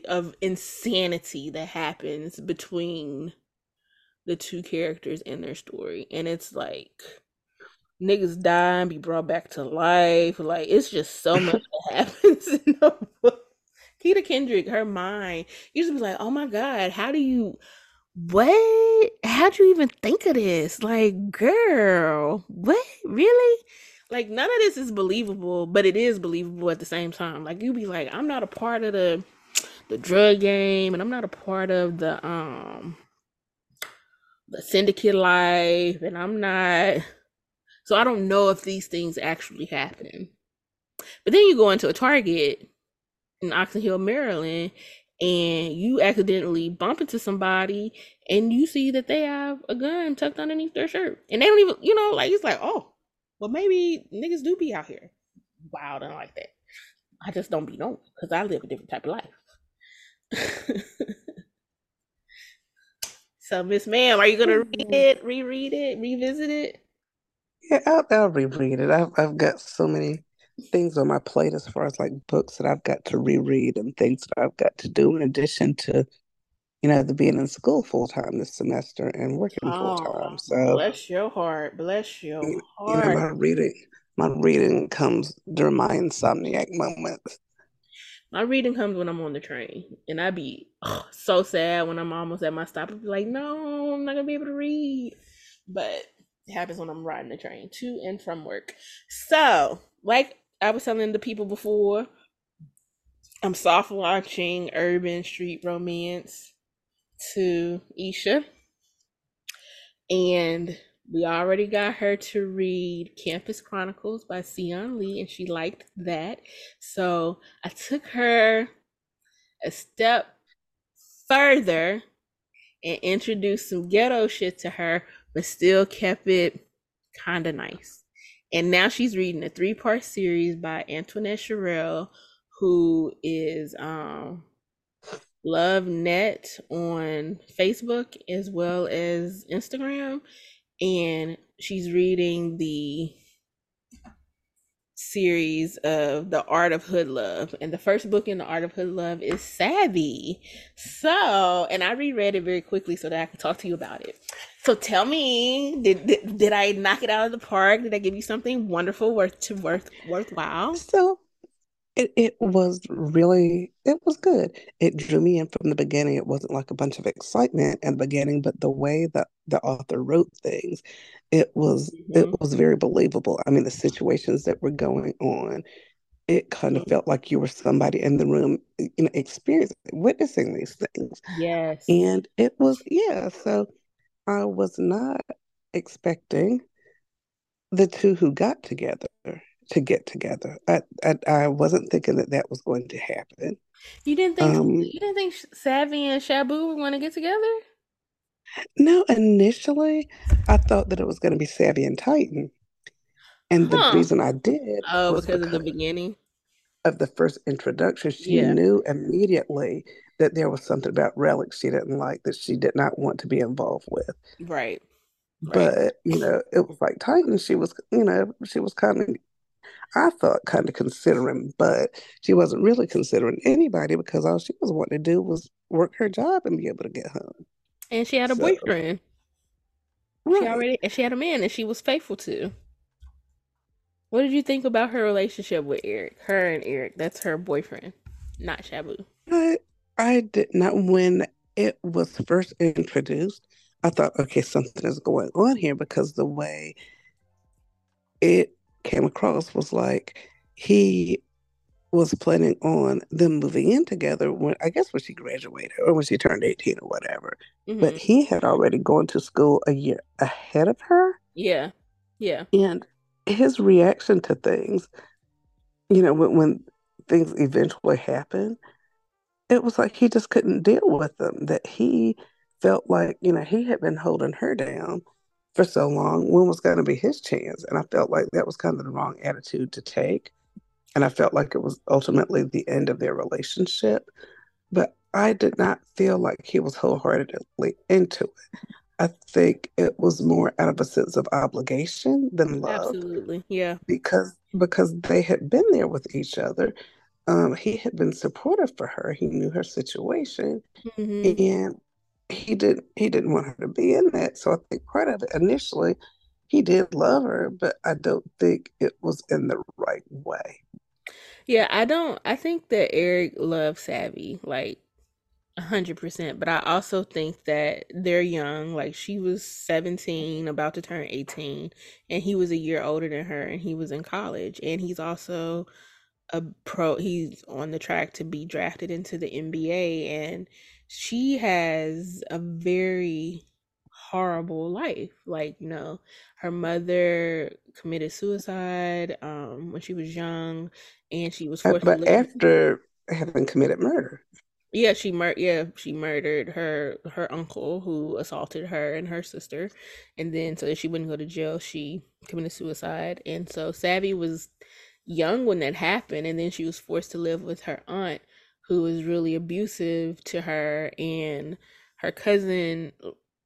of insanity that happens between the two characters in their story and it's like niggas die and be brought back to life. Like it's just so much that <laughs> happens in the book. Keta Kendric, her mind used to be like, "Oh my god, how do you? What? How'd you even think of this? Like, girl, what? Really? Like none of this is believable, but it is believable at the same time. Like you'd be like, I'm not a part of the the drug game, and I'm not a part of the um the syndicate life, and I'm not so I don't know if these things actually happen. But then you go into a Target in Oxon Hill, Maryland, and you accidentally bump into somebody and you see that they have a gun tucked underneath their shirt. And they don't even, you know, like it's like, oh, well, maybe niggas do be out here wild and like that. I just don't be known because I live a different type of life. <laughs> so, Miss Ma'am, are you gonna oh, read it, reread it, revisit it? Yeah, I'll, I'll reread it. I've I've got so many things on my plate as far as like books that I've got to reread and things that I've got to do in addition to, you know, the being in school full time this semester and working oh, full time. So bless your heart, bless your you, heart. You know, my reading, my reading comes during my insomniac moments. My reading comes when I'm on the train, and I be oh, so sad when I'm almost at my stop. I be like, no, I'm not gonna be able to read. But it happens when I'm riding the train to and from work. So, like I was telling the people before, I'm soft launching Urban Street Romance to Isha. And we already got her to read Campus Chronicles by Sion Lee, and she liked that. So I took her a step further and introduced some ghetto shit to her but still kept it kind of nice. And now she's reading a three part series by Antoinette Sherell, who is um, Love Net on Facebook as well as Instagram. And she's reading the series of The Art of Hood Love. And the first book in The Art of Hood Love is Savvy. So, and I reread it very quickly so that I could talk to you about it. So tell me, did, did, did I knock it out of the park? Did I give you something wonderful worth to worth worthwhile? So it, it was really it was good. It drew me in from the beginning. It wasn't like a bunch of excitement in the beginning, but the way that the author wrote things, it was mm-hmm. it was very believable. I mean, the situations that were going on, it kind of felt like you were somebody in the room, you know, experiencing, witnessing these things. Yes. And it was, yeah. So I was not expecting the two who got together to get together. I, I, I wasn't thinking that that was going to happen. You didn't think um, you didn't think Savvy and Shabu were going to get together? No, initially I thought that it was going to be Savvy and Titan, and huh. the reason I did oh because, because, of the beginning of the first introduction, she yeah. knew immediately that there was something about relics she didn't like that she did not want to be involved with. Right. But you know, it was like Titan. She was, you know, she was kind of I thought kind of considering, but she wasn't really considering anybody because all she was wanting to do was work her job and be able to get home. And she had a so, boyfriend. Right. She already and she had a man that she was faithful to. What did you think about her relationship with Eric? Her and Eric, that's her boyfriend, not Shabu. I I did not when it was first introduced. I thought, okay, something is going on here because the way it came across was like he was planning on them moving in together when I guess when she graduated or when she turned 18 or whatever. Mm-hmm. But he had already gone to school a year ahead of her. Yeah. Yeah. And his reaction to things, you know, when, when things eventually happened, it was like he just couldn't deal with them. That he felt like, you know, he had been holding her down for so long. When was going to be his chance? And I felt like that was kind of the wrong attitude to take. And I felt like it was ultimately the end of their relationship. But I did not feel like he was wholeheartedly into it. I think it was more out of a sense of obligation than love. Absolutely, yeah. Because because they had been there with each other. Um, he had been supportive for her. He knew her situation, mm-hmm. and he didn't he didn't want her to be in that. So I think part of it initially, he did love her, but I don't think it was in the right way. Yeah, I don't. I think that Eric loves Savvy. Like hundred percent. But I also think that they're young. Like she was seventeen, about to turn eighteen, and he was a year older than her, and he was in college, and he's also a pro. He's on the track to be drafted into the NBA, and she has a very horrible life. Like you know, her mother committed suicide um, when she was young, and she was forced. But after having committed murder. Yeah, she mur- yeah, she murdered her her uncle who assaulted her and her sister. And then so that she wouldn't go to jail, she committed suicide. And so Savvy was young when that happened and then she was forced to live with her aunt who was really abusive to her and her cousin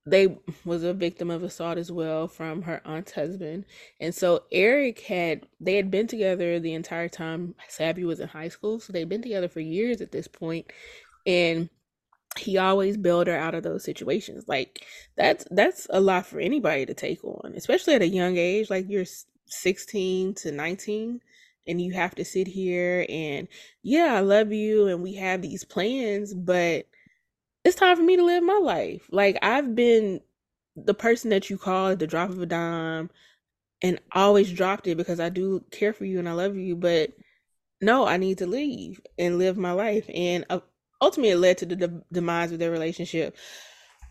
they was a victim of assault as well from her aunt's husband. And so eric had they had been together the entire time savvy was in high school so they'd been together for years at this point and he always bailed her out of those situations. Like that's that's a lot for anybody to take on especially at a young age like you're 16 to 19 and you have to sit here and yeah i love you and we have these plans but it's time for me to live my life. Like i've been the person that you call at the drop of a dime and always dropped it because i do care for you and i love you but no i need to leave and live my life and uh, ultimately it led to the de- demise of their relationship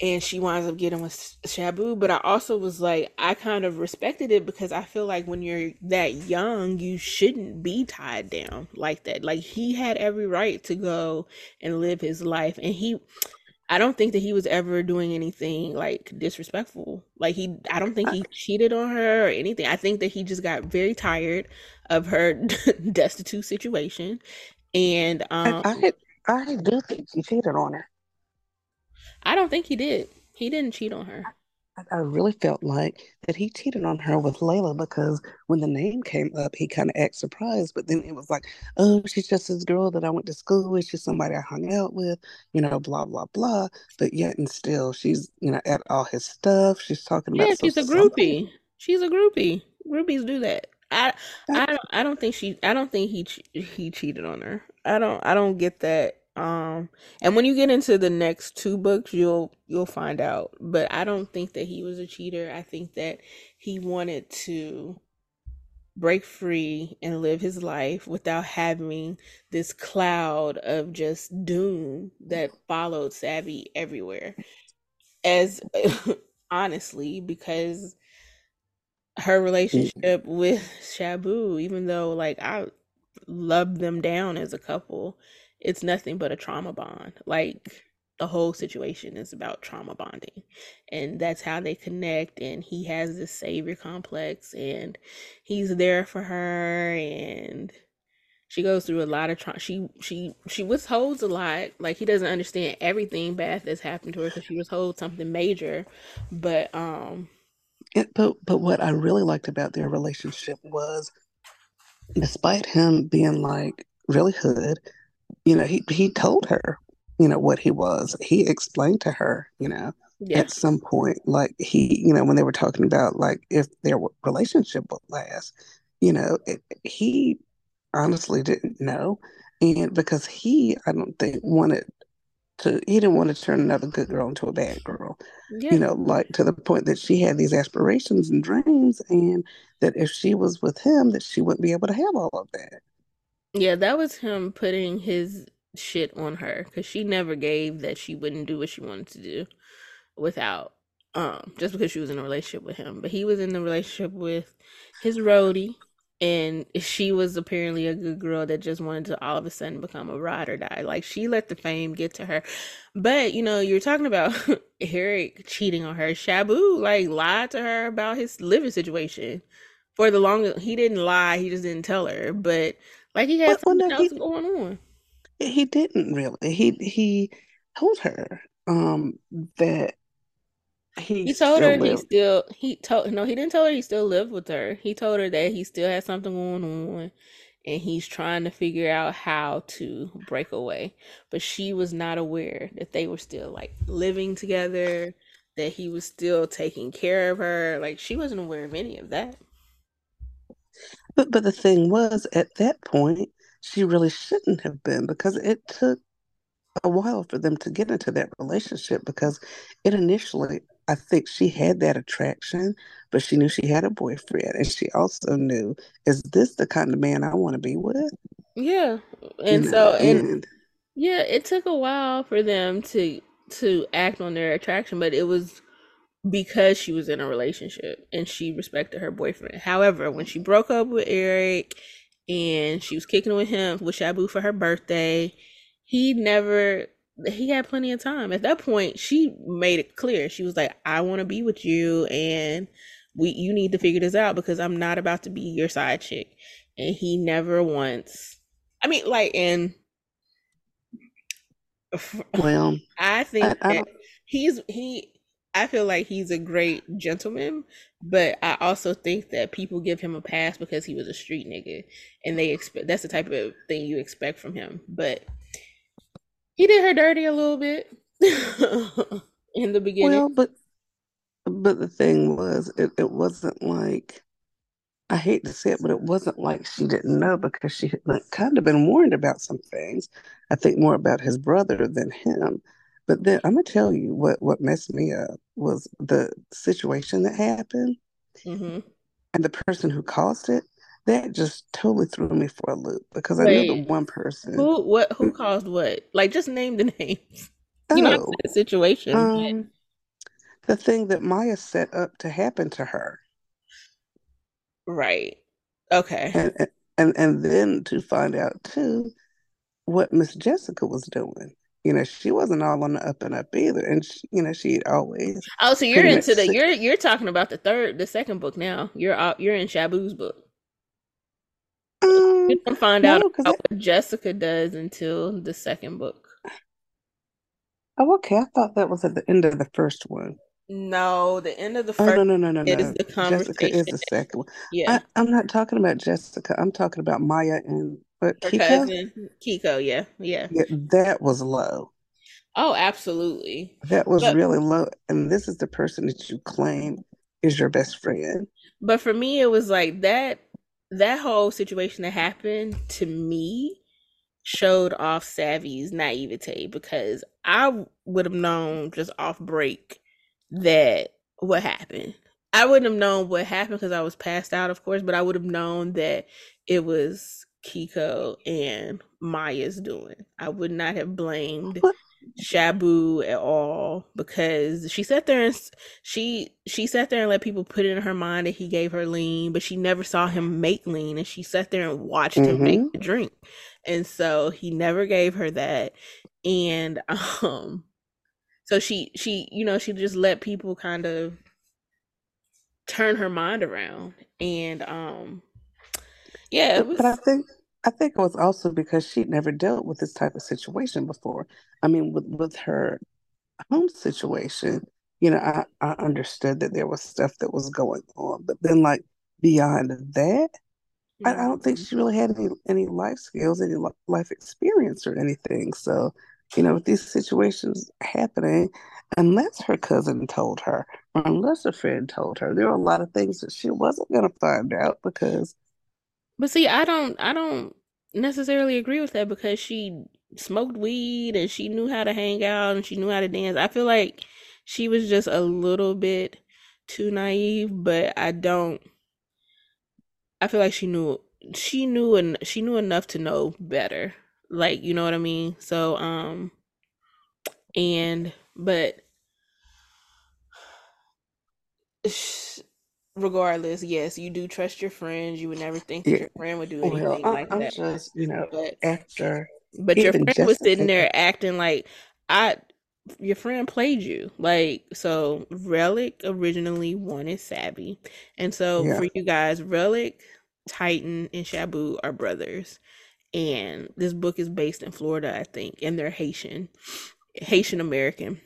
and she winds up getting with Shabu. But I also was like, I kind of respected it because I feel like when you're that young, you shouldn't be tied down like that. Like he had every right to go and live his life, and he. I don't think that he was ever doing anything like disrespectful. Like he, I don't think he cheated on her or anything. I think that he just got very tired of her <laughs> destitute situation, and um, I, I, I do think he cheated on her. I don't think he did. He didn't cheat on her. I, really felt like that he cheated on her with Layla because when the name came up, he kind of acted surprised. But then it was like, oh, she's just this girl that I went to school with. She's somebody I hung out with, you know, blah, blah, blah. But yet and still, she's, you know, at all his stuff. She's talking about. Yeah, she's a groupie. She's a groupie. Groupies do that. I, I don't, I don't think she, I don't think he, he cheated on her. I don't, I don't get that um and when you get into the next two books you'll you'll find out. But i don't think that he was a cheater. I think that he wanted to break free and live his life without having this cloud of just doom that followed savvy everywhere. As <laughs> honestly because her relationship with shabu even though like i loved them down as a couple it's nothing but a trauma bond. Like the whole situation is about trauma bonding. And that's how they connect. And he has this savior complex and he's there for her and she goes through a lot of trauma. She she she withholds a lot. Like he doesn't understand everything bad that's happened to her because she withholds something major. But um, it, but but what I really liked about their relationship was, despite him being like really hood, you know, he he told her, you know, what he was. He explained to her, you know, yeah. at some point, like he, you know, when they were talking about like if their relationship would last, you know, it, he honestly didn't know, and because he, I don't think wanted to, he didn't want to turn another good girl into a bad girl, yeah. you know, like to the point that she had these aspirations and dreams, and that if she was with him, that she wouldn't be able to have all of that. Yeah, that was him putting his shit on her because she never gave that she wouldn't do what she wanted to do without um just because she was in a relationship with him. But he was in the relationship with his roadie and she was apparently a good girl that just wanted to all of a sudden become a ride or die. Like she let the fame get to her. But you know, you're talking about <laughs> Eric cheating on her. Shabu like lied to her about his living situation. For the longest he didn't lie, he just didn't tell her. But like he had Well, something well, no, else he going on. he didn't really. He he told her um that he He told her he lived. still he told no, he didn't tell her he still lived with her. He told her that he still had something going on and he's trying to figure out how to break away. But she was not aware that they were still like living together, that he was still taking care of her. Like she wasn't aware of any of that. But but the thing was, at that point, she really shouldn't have been because it took a while for them to get into that relationship because it initially I think she had that attraction, but she knew she had a boyfriend and she also knew, is this the kind of man I want to be with? Yeah. You And know, so and and yeah, it took a while for them to to act on their attraction, but it was because she was in a relationship and she respected her boyfriend. However, when she broke up with Eric and she was kicking with him with Shabu for her birthday, he never he had plenty of time. At that point, she made it clear. She was like, "I want to be with you and we you need to figure this out because I'm not about to be your side chick." And he never once I mean like and well, I I, think I that he's he I feel like he's a great gentleman, but I also think that people give him a pass because he was a street nigga and they expect that's the type of thing you expect from him. But he did her dirty a little bit <laughs> in the beginning. well, but but the thing was, it, it wasn't like I hate to say it, but it wasn't like she didn't know because she had kind of been warned about some things. I think more about his brother than him. But then I'm gonna tell you what what messed me up was the situation that happened hmm and the person who caused it. That just totally threw me for a loop because I knew the one person who what who caused what? Like just name the <laughs> names. You know, oh, the situation, um, the thing that Maya set up to happen to her, right. Okay. and and and then to find out too what Miss Jessica was doing. You know, she wasn't all on the up and up either, and she, you know she'd always Oh, so you're into the you're you're talking about the third, the second book now. You're out, you're in Shabu's book. You Um, don't find out no, because about what Jessica does until the second book. oh, okay, I thought that was at the end of the first one. No, the end of the Oh first no, no, no, no, is no. the Jessica is the second one. Yeah, I, I'm not talking about Jessica. I'm talking about Maya and her Kiko. cousin Kiko. Yeah, yeah. Yeah, that was low. Oh, absolutely. That was But really low. And this is the person that you claim is your best friend. but for me, it was like that that whole situation that happened to me showed off Savvy's naivete because I would have known just off break that what happened. I wouldn't have known what happened because I was passed out, of course, but I would have known that it was Kiko and Maya's doing. I would not have blamed What? Shabu at all because she sat there and she she sat there and let people put it in her mind that he gave her lean, but she never saw him make lean, and she sat there and watched him make Mm-hmm. the drink, and so he never gave her that, and <laughs> um, so she she you know she just let people kind of turn her mind around, and um, yeah, it But, I think I think it was also because she'd never dealt with this type of situation before. I mean, with with her home situation, you know, I, I understood that there was stuff that was going on, but then like beyond that, I, I don't think Mhm. she really had any any life skills, any life experience or anything. So, you know, with these situations happening, unless her cousin told her, or unless a friend told her, there were a lot of things that she wasn't going to find out because, But see, I don't I don't necessarily agree with that because she smoked weed and she knew how to hang out and she knew how to dance. I feel like she was just a little bit too naive, but I don't I feel like she knew she knew and she knew enough to know better. Like, you know what I mean? So, um and but <sighs> regardless, yes, you do trust your friends. You would never think that yeah. your friend would do oh, anything well, like I'm that. just, you know, but, after but your friend was sitting there acting like I your friend played you. Like so Relic originally wanted Savvy. And so yeah. for you guys, Relic, Titan, and Shabu are brothers. And this book is based in Florida, I think, and they're Haitian. Haitian American.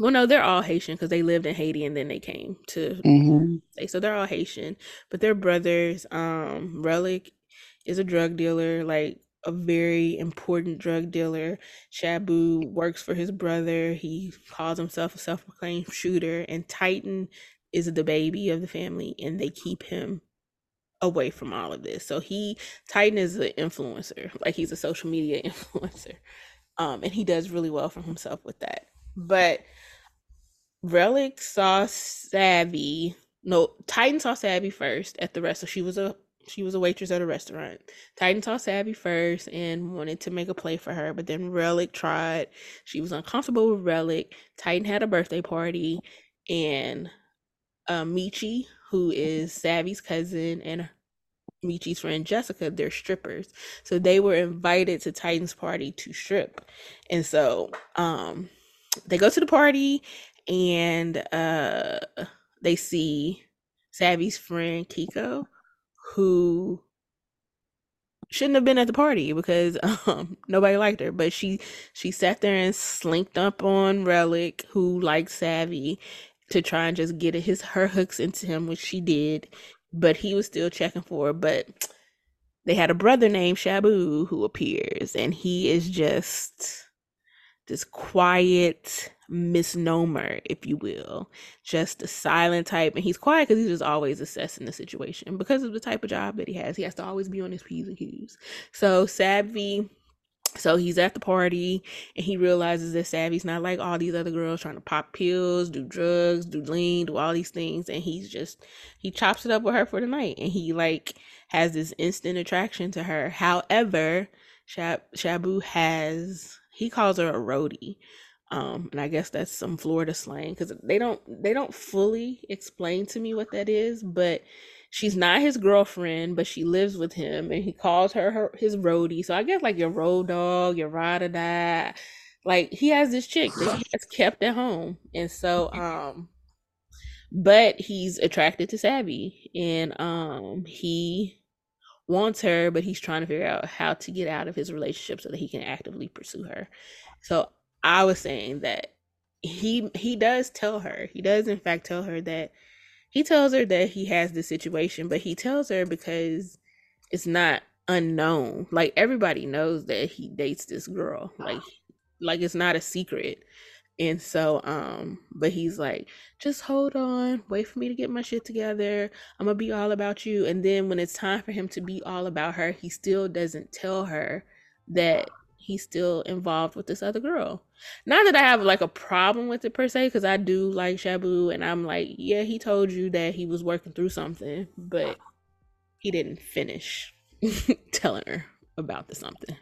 Well, no, they're all Haitian because they lived in Haiti and then they came to. Mm-hmm. So they're all Haitian, but they're brothers. Um, Relic is a drug dealer, like a very important drug dealer. Shabu works for his brother. He calls himself a self-proclaimed shooter, and Titan is the baby of the family, and they keep him away from all of this. So he Titan is an influencer, like he's a social media <laughs> influencer. Um, and he does really well for himself with that. But Relic saw Savvy. No, Titan saw Savvy first at the restaurant. She was a she was a waitress at a restaurant. Titan saw Savvy first and wanted to make a play for her, but then Relic tried. She was uncomfortable with Relic. Titan had a birthday party, and uh, Michi, who is Savvy's cousin, and Michi's friend Jessica, they're strippers. So they were invited to Titan's party to strip. And so um they go to the party and uh they see Savvy's friend Kiko, who shouldn't have been at the party because <laughs> um nobody liked her. But she she sat there and slinked up on Relic, who liked Savvy, to try and just get his her hooks into him, which she did. But he was still checking for her. But they had a brother named Shabu who appears, and he is just this quiet misnomer, if you will, just a silent type. And he's quiet because he's just always assessing the situation because of the type of job that he has. He has to always be on his P's and Q's. So Savvy so he's at the party and he realizes that Savvy's not like all these other girls trying to pop pills, do drugs, do lean, do all these things. And he's just, he chops it up with her for the night. And he like has this instant attraction to her. However, Shab- Shabu has, he calls her a roadie um and i guess that's some florida slang because they don't they don't fully explain to me what that is but she's not his girlfriend but she lives with him and he calls her, her his roadie. So i guess like your road dog your ride or die like he has this chick that he has kept at home. And so <laughs> um but he's attracted to savvy and um he wants her but he's trying to figure out how to get out of his relationship so that he can actively pursue her. So I was saying that he he does tell her. He does in fact tell her that he tells her that he has this situation, but he tells her because it's not unknown. Like everybody knows that he dates this girl. Like like it's not a secret. And so um but he's like just hold on, wait for me to get my shit together. I'm going to be all about you. And then when it's time for him to be all about her, he still doesn't tell her that he's still involved with this other girl. Not that I have like a problem with it per se, because I do like Shabu, and I'm like, yeah, he told you that he was working through something, but he didn't finish <laughs> telling her about the something.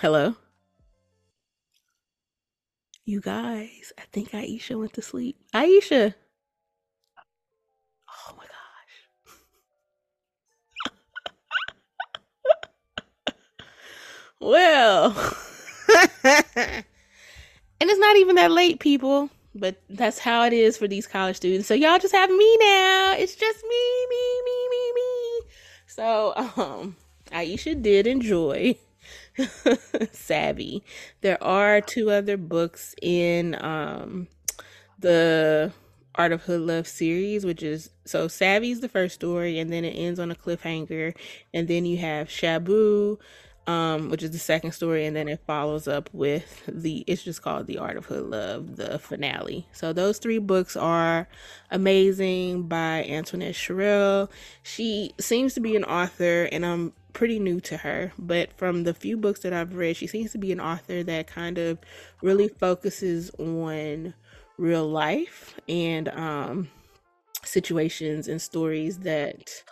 Hello? You guys, I think Aisha went to sleep. Aisha! Well, <laughs> and it's not even that late, people, but that's how it is for these college students. So y'all just have me now. It's just me, me, me, me, me. So, um, Aisha did enjoy <laughs> Savvy. There are two other books in um the Art of Hood Love series, which is so Savvy's the first story, and then it ends on a cliffhanger, and then you have Shabu, um, which is the second story, and then it follows up with the it's just called The Art of Hood Love, the finale. So those three books are amazing by Antoinette Sherell. She seems to be an author, and I'm pretty new to her, but from the few books that I've read, she seems to be an author that kind of really focuses on real life and um, situations and stories that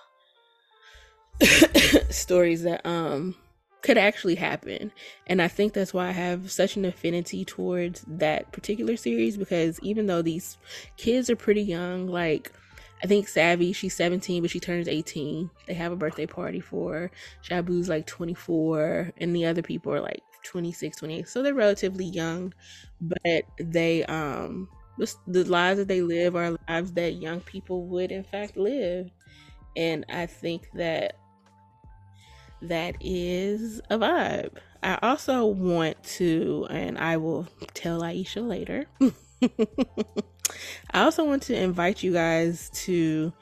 <laughs> stories that um could actually happen. And I think that's why I have such an affinity towards that particular series because even though these kids are pretty young, like I think Savvy, she's 17, but she turns 18. They have a birthday party for her. Shabu's like 24, and the other people are like 26, 28. So they're relatively young, but they, um, the, the lives that they live are lives that young people would, in fact, live. And I think that that is a vibe. I also want to, and I will tell Aisha later. <laughs> I also want to invite you guys to,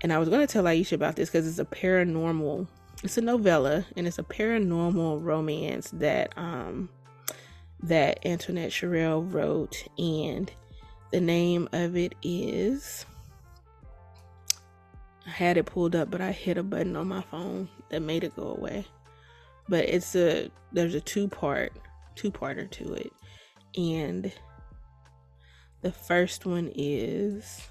and I was going to tell Aisha about this because it's a paranormal, it's a novella, and it's a paranormal romance that um that Antoinette Sherell wrote, and the name of it is. I had it pulled up, but I hit a button on my phone that made it go away. But it's a there's a two part two parter to it, and the first one is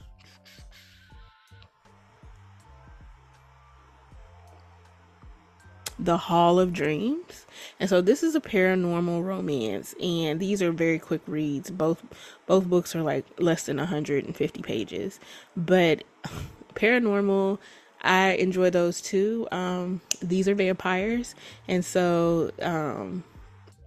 The Hall of Dreams. And so this is a paranormal romance and these are very quick reads. Both both books are like less than 150 pages. But <laughs> paranormal I enjoy those too. Um these are vampires and so um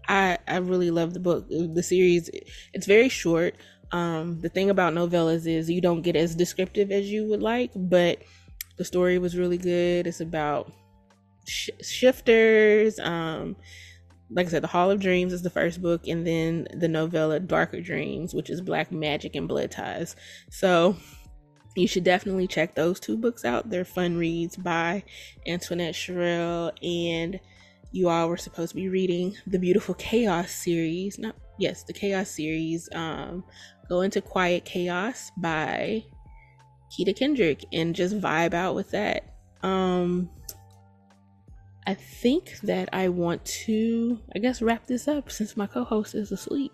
I I really love the book. The series it's very short. Um, the thing about novellas is you don't get as descriptive as you would like, but the story was really good. It's about sh- shifters. Um, like I said, The Hall of Dreams is the first book, and then the novella Darker Dreams, which is Black Magic and Blood Ties. So you should definitely check those two books out. They're fun reads by Antoinette Sherell, and you all were supposed to be reading the Beautiful Chaos series. Not yes, the Chaos series. Um, Go into Quiet Chaos by Keta Kendric and just vibe out with that. Um I think that I want to I guess wrap this up since my co-host is asleep.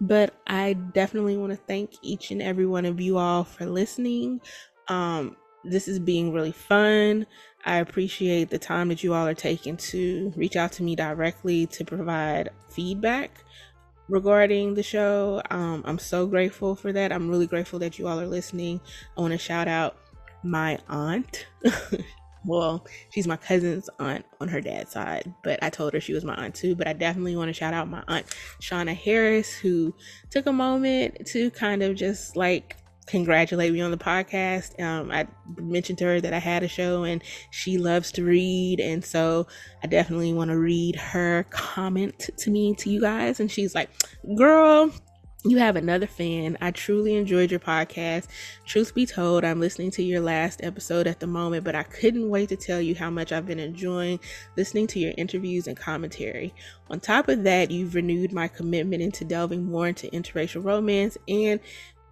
But I definitely want to thank each and every one of you all for listening. Um this is being really fun. I appreciate the time that you all are taking to reach out to me directly to provide feedback regarding the show. Um, I'm so grateful for that. I'm really grateful that you all are listening. I want to shout out my aunt. <laughs> well, she's my cousin's aunt on her dad's side, but I told her she was my aunt too. But I definitely want to shout out my aunt, Shauna Harris, who took a moment to kind of just like congratulate me on the podcast. Um, I mentioned to her that I had a show and she loves to read. And so I definitely want to read her comment to me, to you guys. And she's like, girl, you have another fan. I truly enjoyed your podcast. Truth be told, I'm listening to your last episode at the moment, but I couldn't wait to tell you how much I've been enjoying listening to your interviews and commentary. On top of that, you've renewed my commitment into delving more into interracial romance and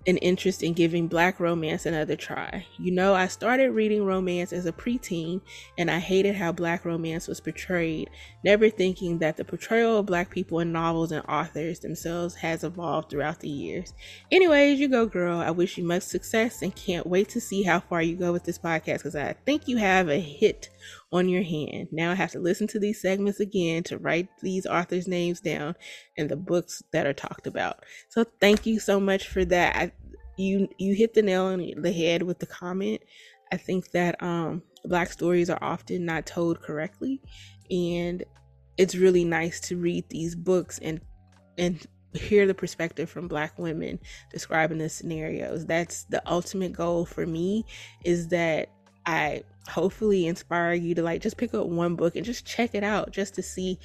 an interest in giving black romance another try. You know, I started reading romance as a preteen and I hated how black romance was portrayed, never thinking that the portrayal of black people in novels and authors themselves has evolved throughout the years. Anyways, you go, girl. I wish you much success and can't wait to see how far you go with this podcast because I think you have a hit on your hand. Now I have to listen to these segments again to write these authors' names down and the books that are talked about. So thank you so much for that. I, you you hit the nail on the head with the comment. I think that um, black stories are often not told correctly, and it's really nice to read these books and and hear the perspective from black women describing the scenarios. That's the ultimate goal for me is that I hopefully inspire you to like just pick up one book and just check it out just to see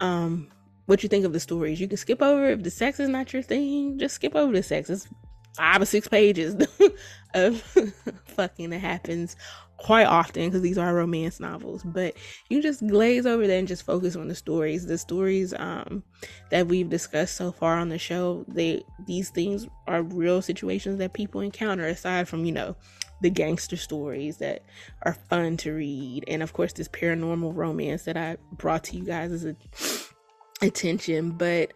um what you think of the stories. You can skip over if the sex is not your thing, just skip over the sex. It's five or six pages <laughs> of <laughs> fucking that happens quite often because these are romance novels but you just glaze over that and just focus on the stories the stories um that we've discussed so far on the show they these things are real situations that people encounter aside from you know the gangster stories that are fun to read, and of course, this paranormal romance that I brought to you guys as a <sniffs> attention. But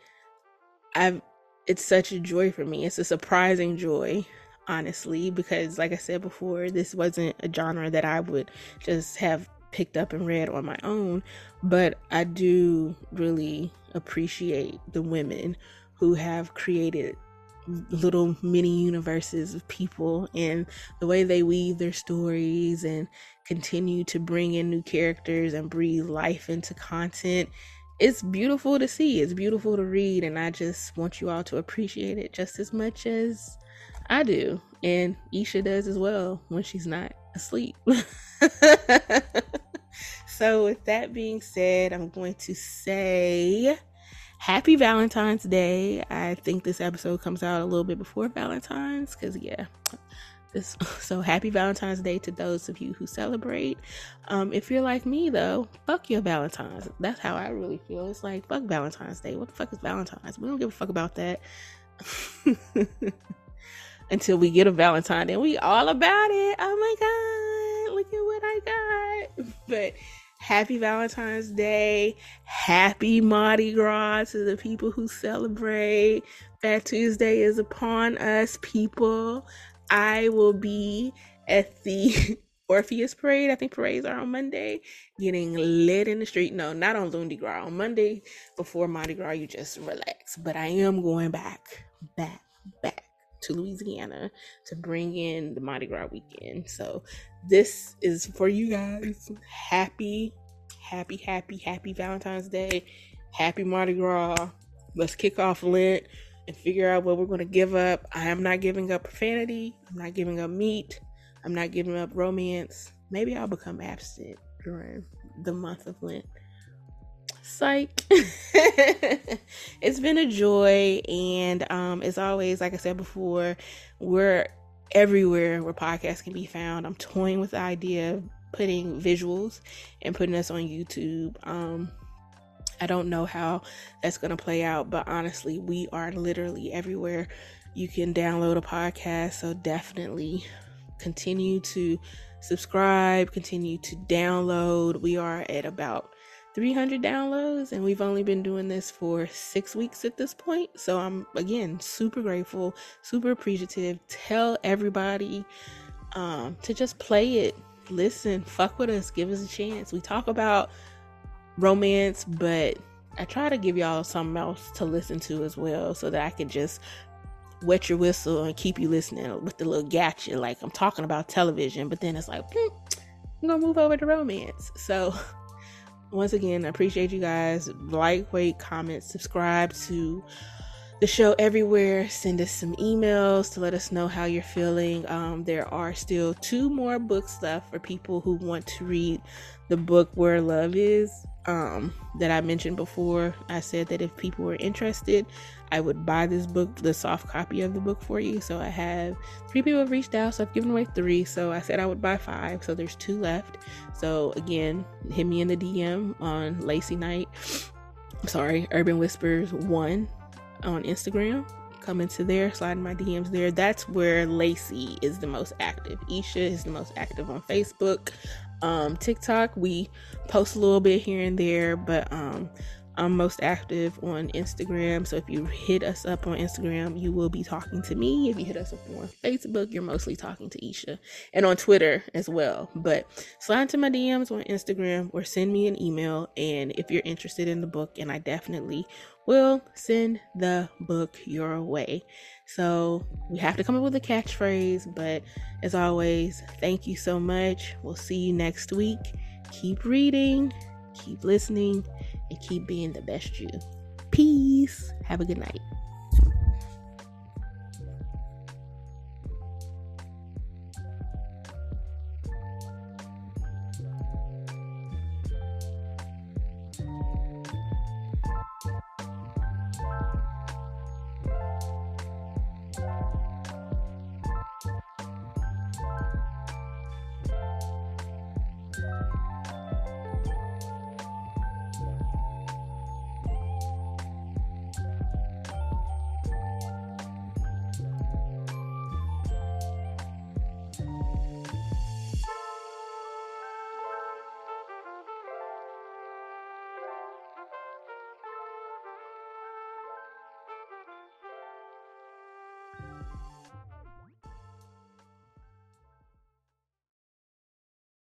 I've it's such a joy for me. It's a surprising joy, honestly, because like I said before, this wasn't a genre that I would just have picked up and read on my own, but I do really appreciate the women who have created little mini universes of people and the way they weave their stories and continue to bring in new characters and breathe life into content it's beautiful to see. It's beautiful to read, and I just want you all to appreciate it just as much as I do, and Isha does as well when she's not asleep. <laughs> so, with that being said, I'm going to say happy Valentine's Day. I think this episode comes out a little bit before Valentine's because, yeah, This, <laughs> so happy Valentine's Day to those of you who celebrate. Um, if you're like me though, fuck your Valentine's. That's how I really feel. It's like fuck Valentine's Day. What the fuck is Valentine's? We don't give a fuck about that. <laughs> Until we get a Valentine, then we all about it. Oh my god, look at what I got. <laughs> But happy Valentine's Day. Happy Mardi Gras to the people who celebrate. Fat Tuesday is upon us, people. I will be at the <laughs> Orpheus Parade. I think parades are on Monday. Getting lit in the street. No, not on Lundi Gras. On Monday before Mardi Gras, you just relax. But I am going back, back, back to Louisiana to bring in the Mardi Gras weekend. So this is for you guys. Happy, happy, happy, happy Valentine's Day. Happy Mardi Gras. Let's kick off Lent and figure out what we're going to give up. I am not giving up profanity. I'm not giving up meat. I'm not giving up romance. Maybe I'll become abstinent during the month of Lent. Psych. <laughs> it's been a joy. And um, as always, like I said before, we're everywhere where podcasts can be found. I'm toying with the idea of putting visuals and putting us on YouTube. Um, I don't know how that's going to play out, but honestly, we are literally everywhere. You can download a podcast, so definitely continue to subscribe, continue to download. We are at about 300 downloads, and we've only been doing this for six weeks at this point. So I'm again super grateful, super appreciative. Tell everybody um, to just play it, listen, fuck with us, give us a chance. We talk about romance, but I try to give y'all something else to listen to as well so that I can just wet your whistle and keep you listening with the little gotcha. Like I'm talking about television, but then it's like, hmm, I'm gonna move over to romance. So, <laughs> once again, I appreciate you guys. Like, wait, comment, subscribe to the show everywhere. Send us some emails to let us know how you're feeling. Um, there are still two more books left for people who want to read the book Where Love Is um, that I mentioned before. I said that if people were interested, I would buy this book, the soft copy of the book for you. So I have three people have reached out, so I've given away three. So I said I would buy five. So there's two left. So again, hit me in the DM on LaCie Knight. <sniffs> Sorry, Urban Whispers one on Instagram. Come into there, slide in my DMs there. That's where LaCie is the most active. Isha is the most active on Facebook um, TikTok. We post a little bit here and there, but um, I'm most active on Instagram. So if you hit us up on Instagram, you will be talking to me. If you hit us up on Facebook, you're mostly talking to Isha and on Twitter as well. But slide to my DMs on Instagram or send me an email. And if you're interested in the book, and I definitely will send the book your way. So we have to come up with a catchphrase. But as always, thank you so much. We'll see you next week. Keep reading, keep listening, and keep being the best you. Peace. Have a good night.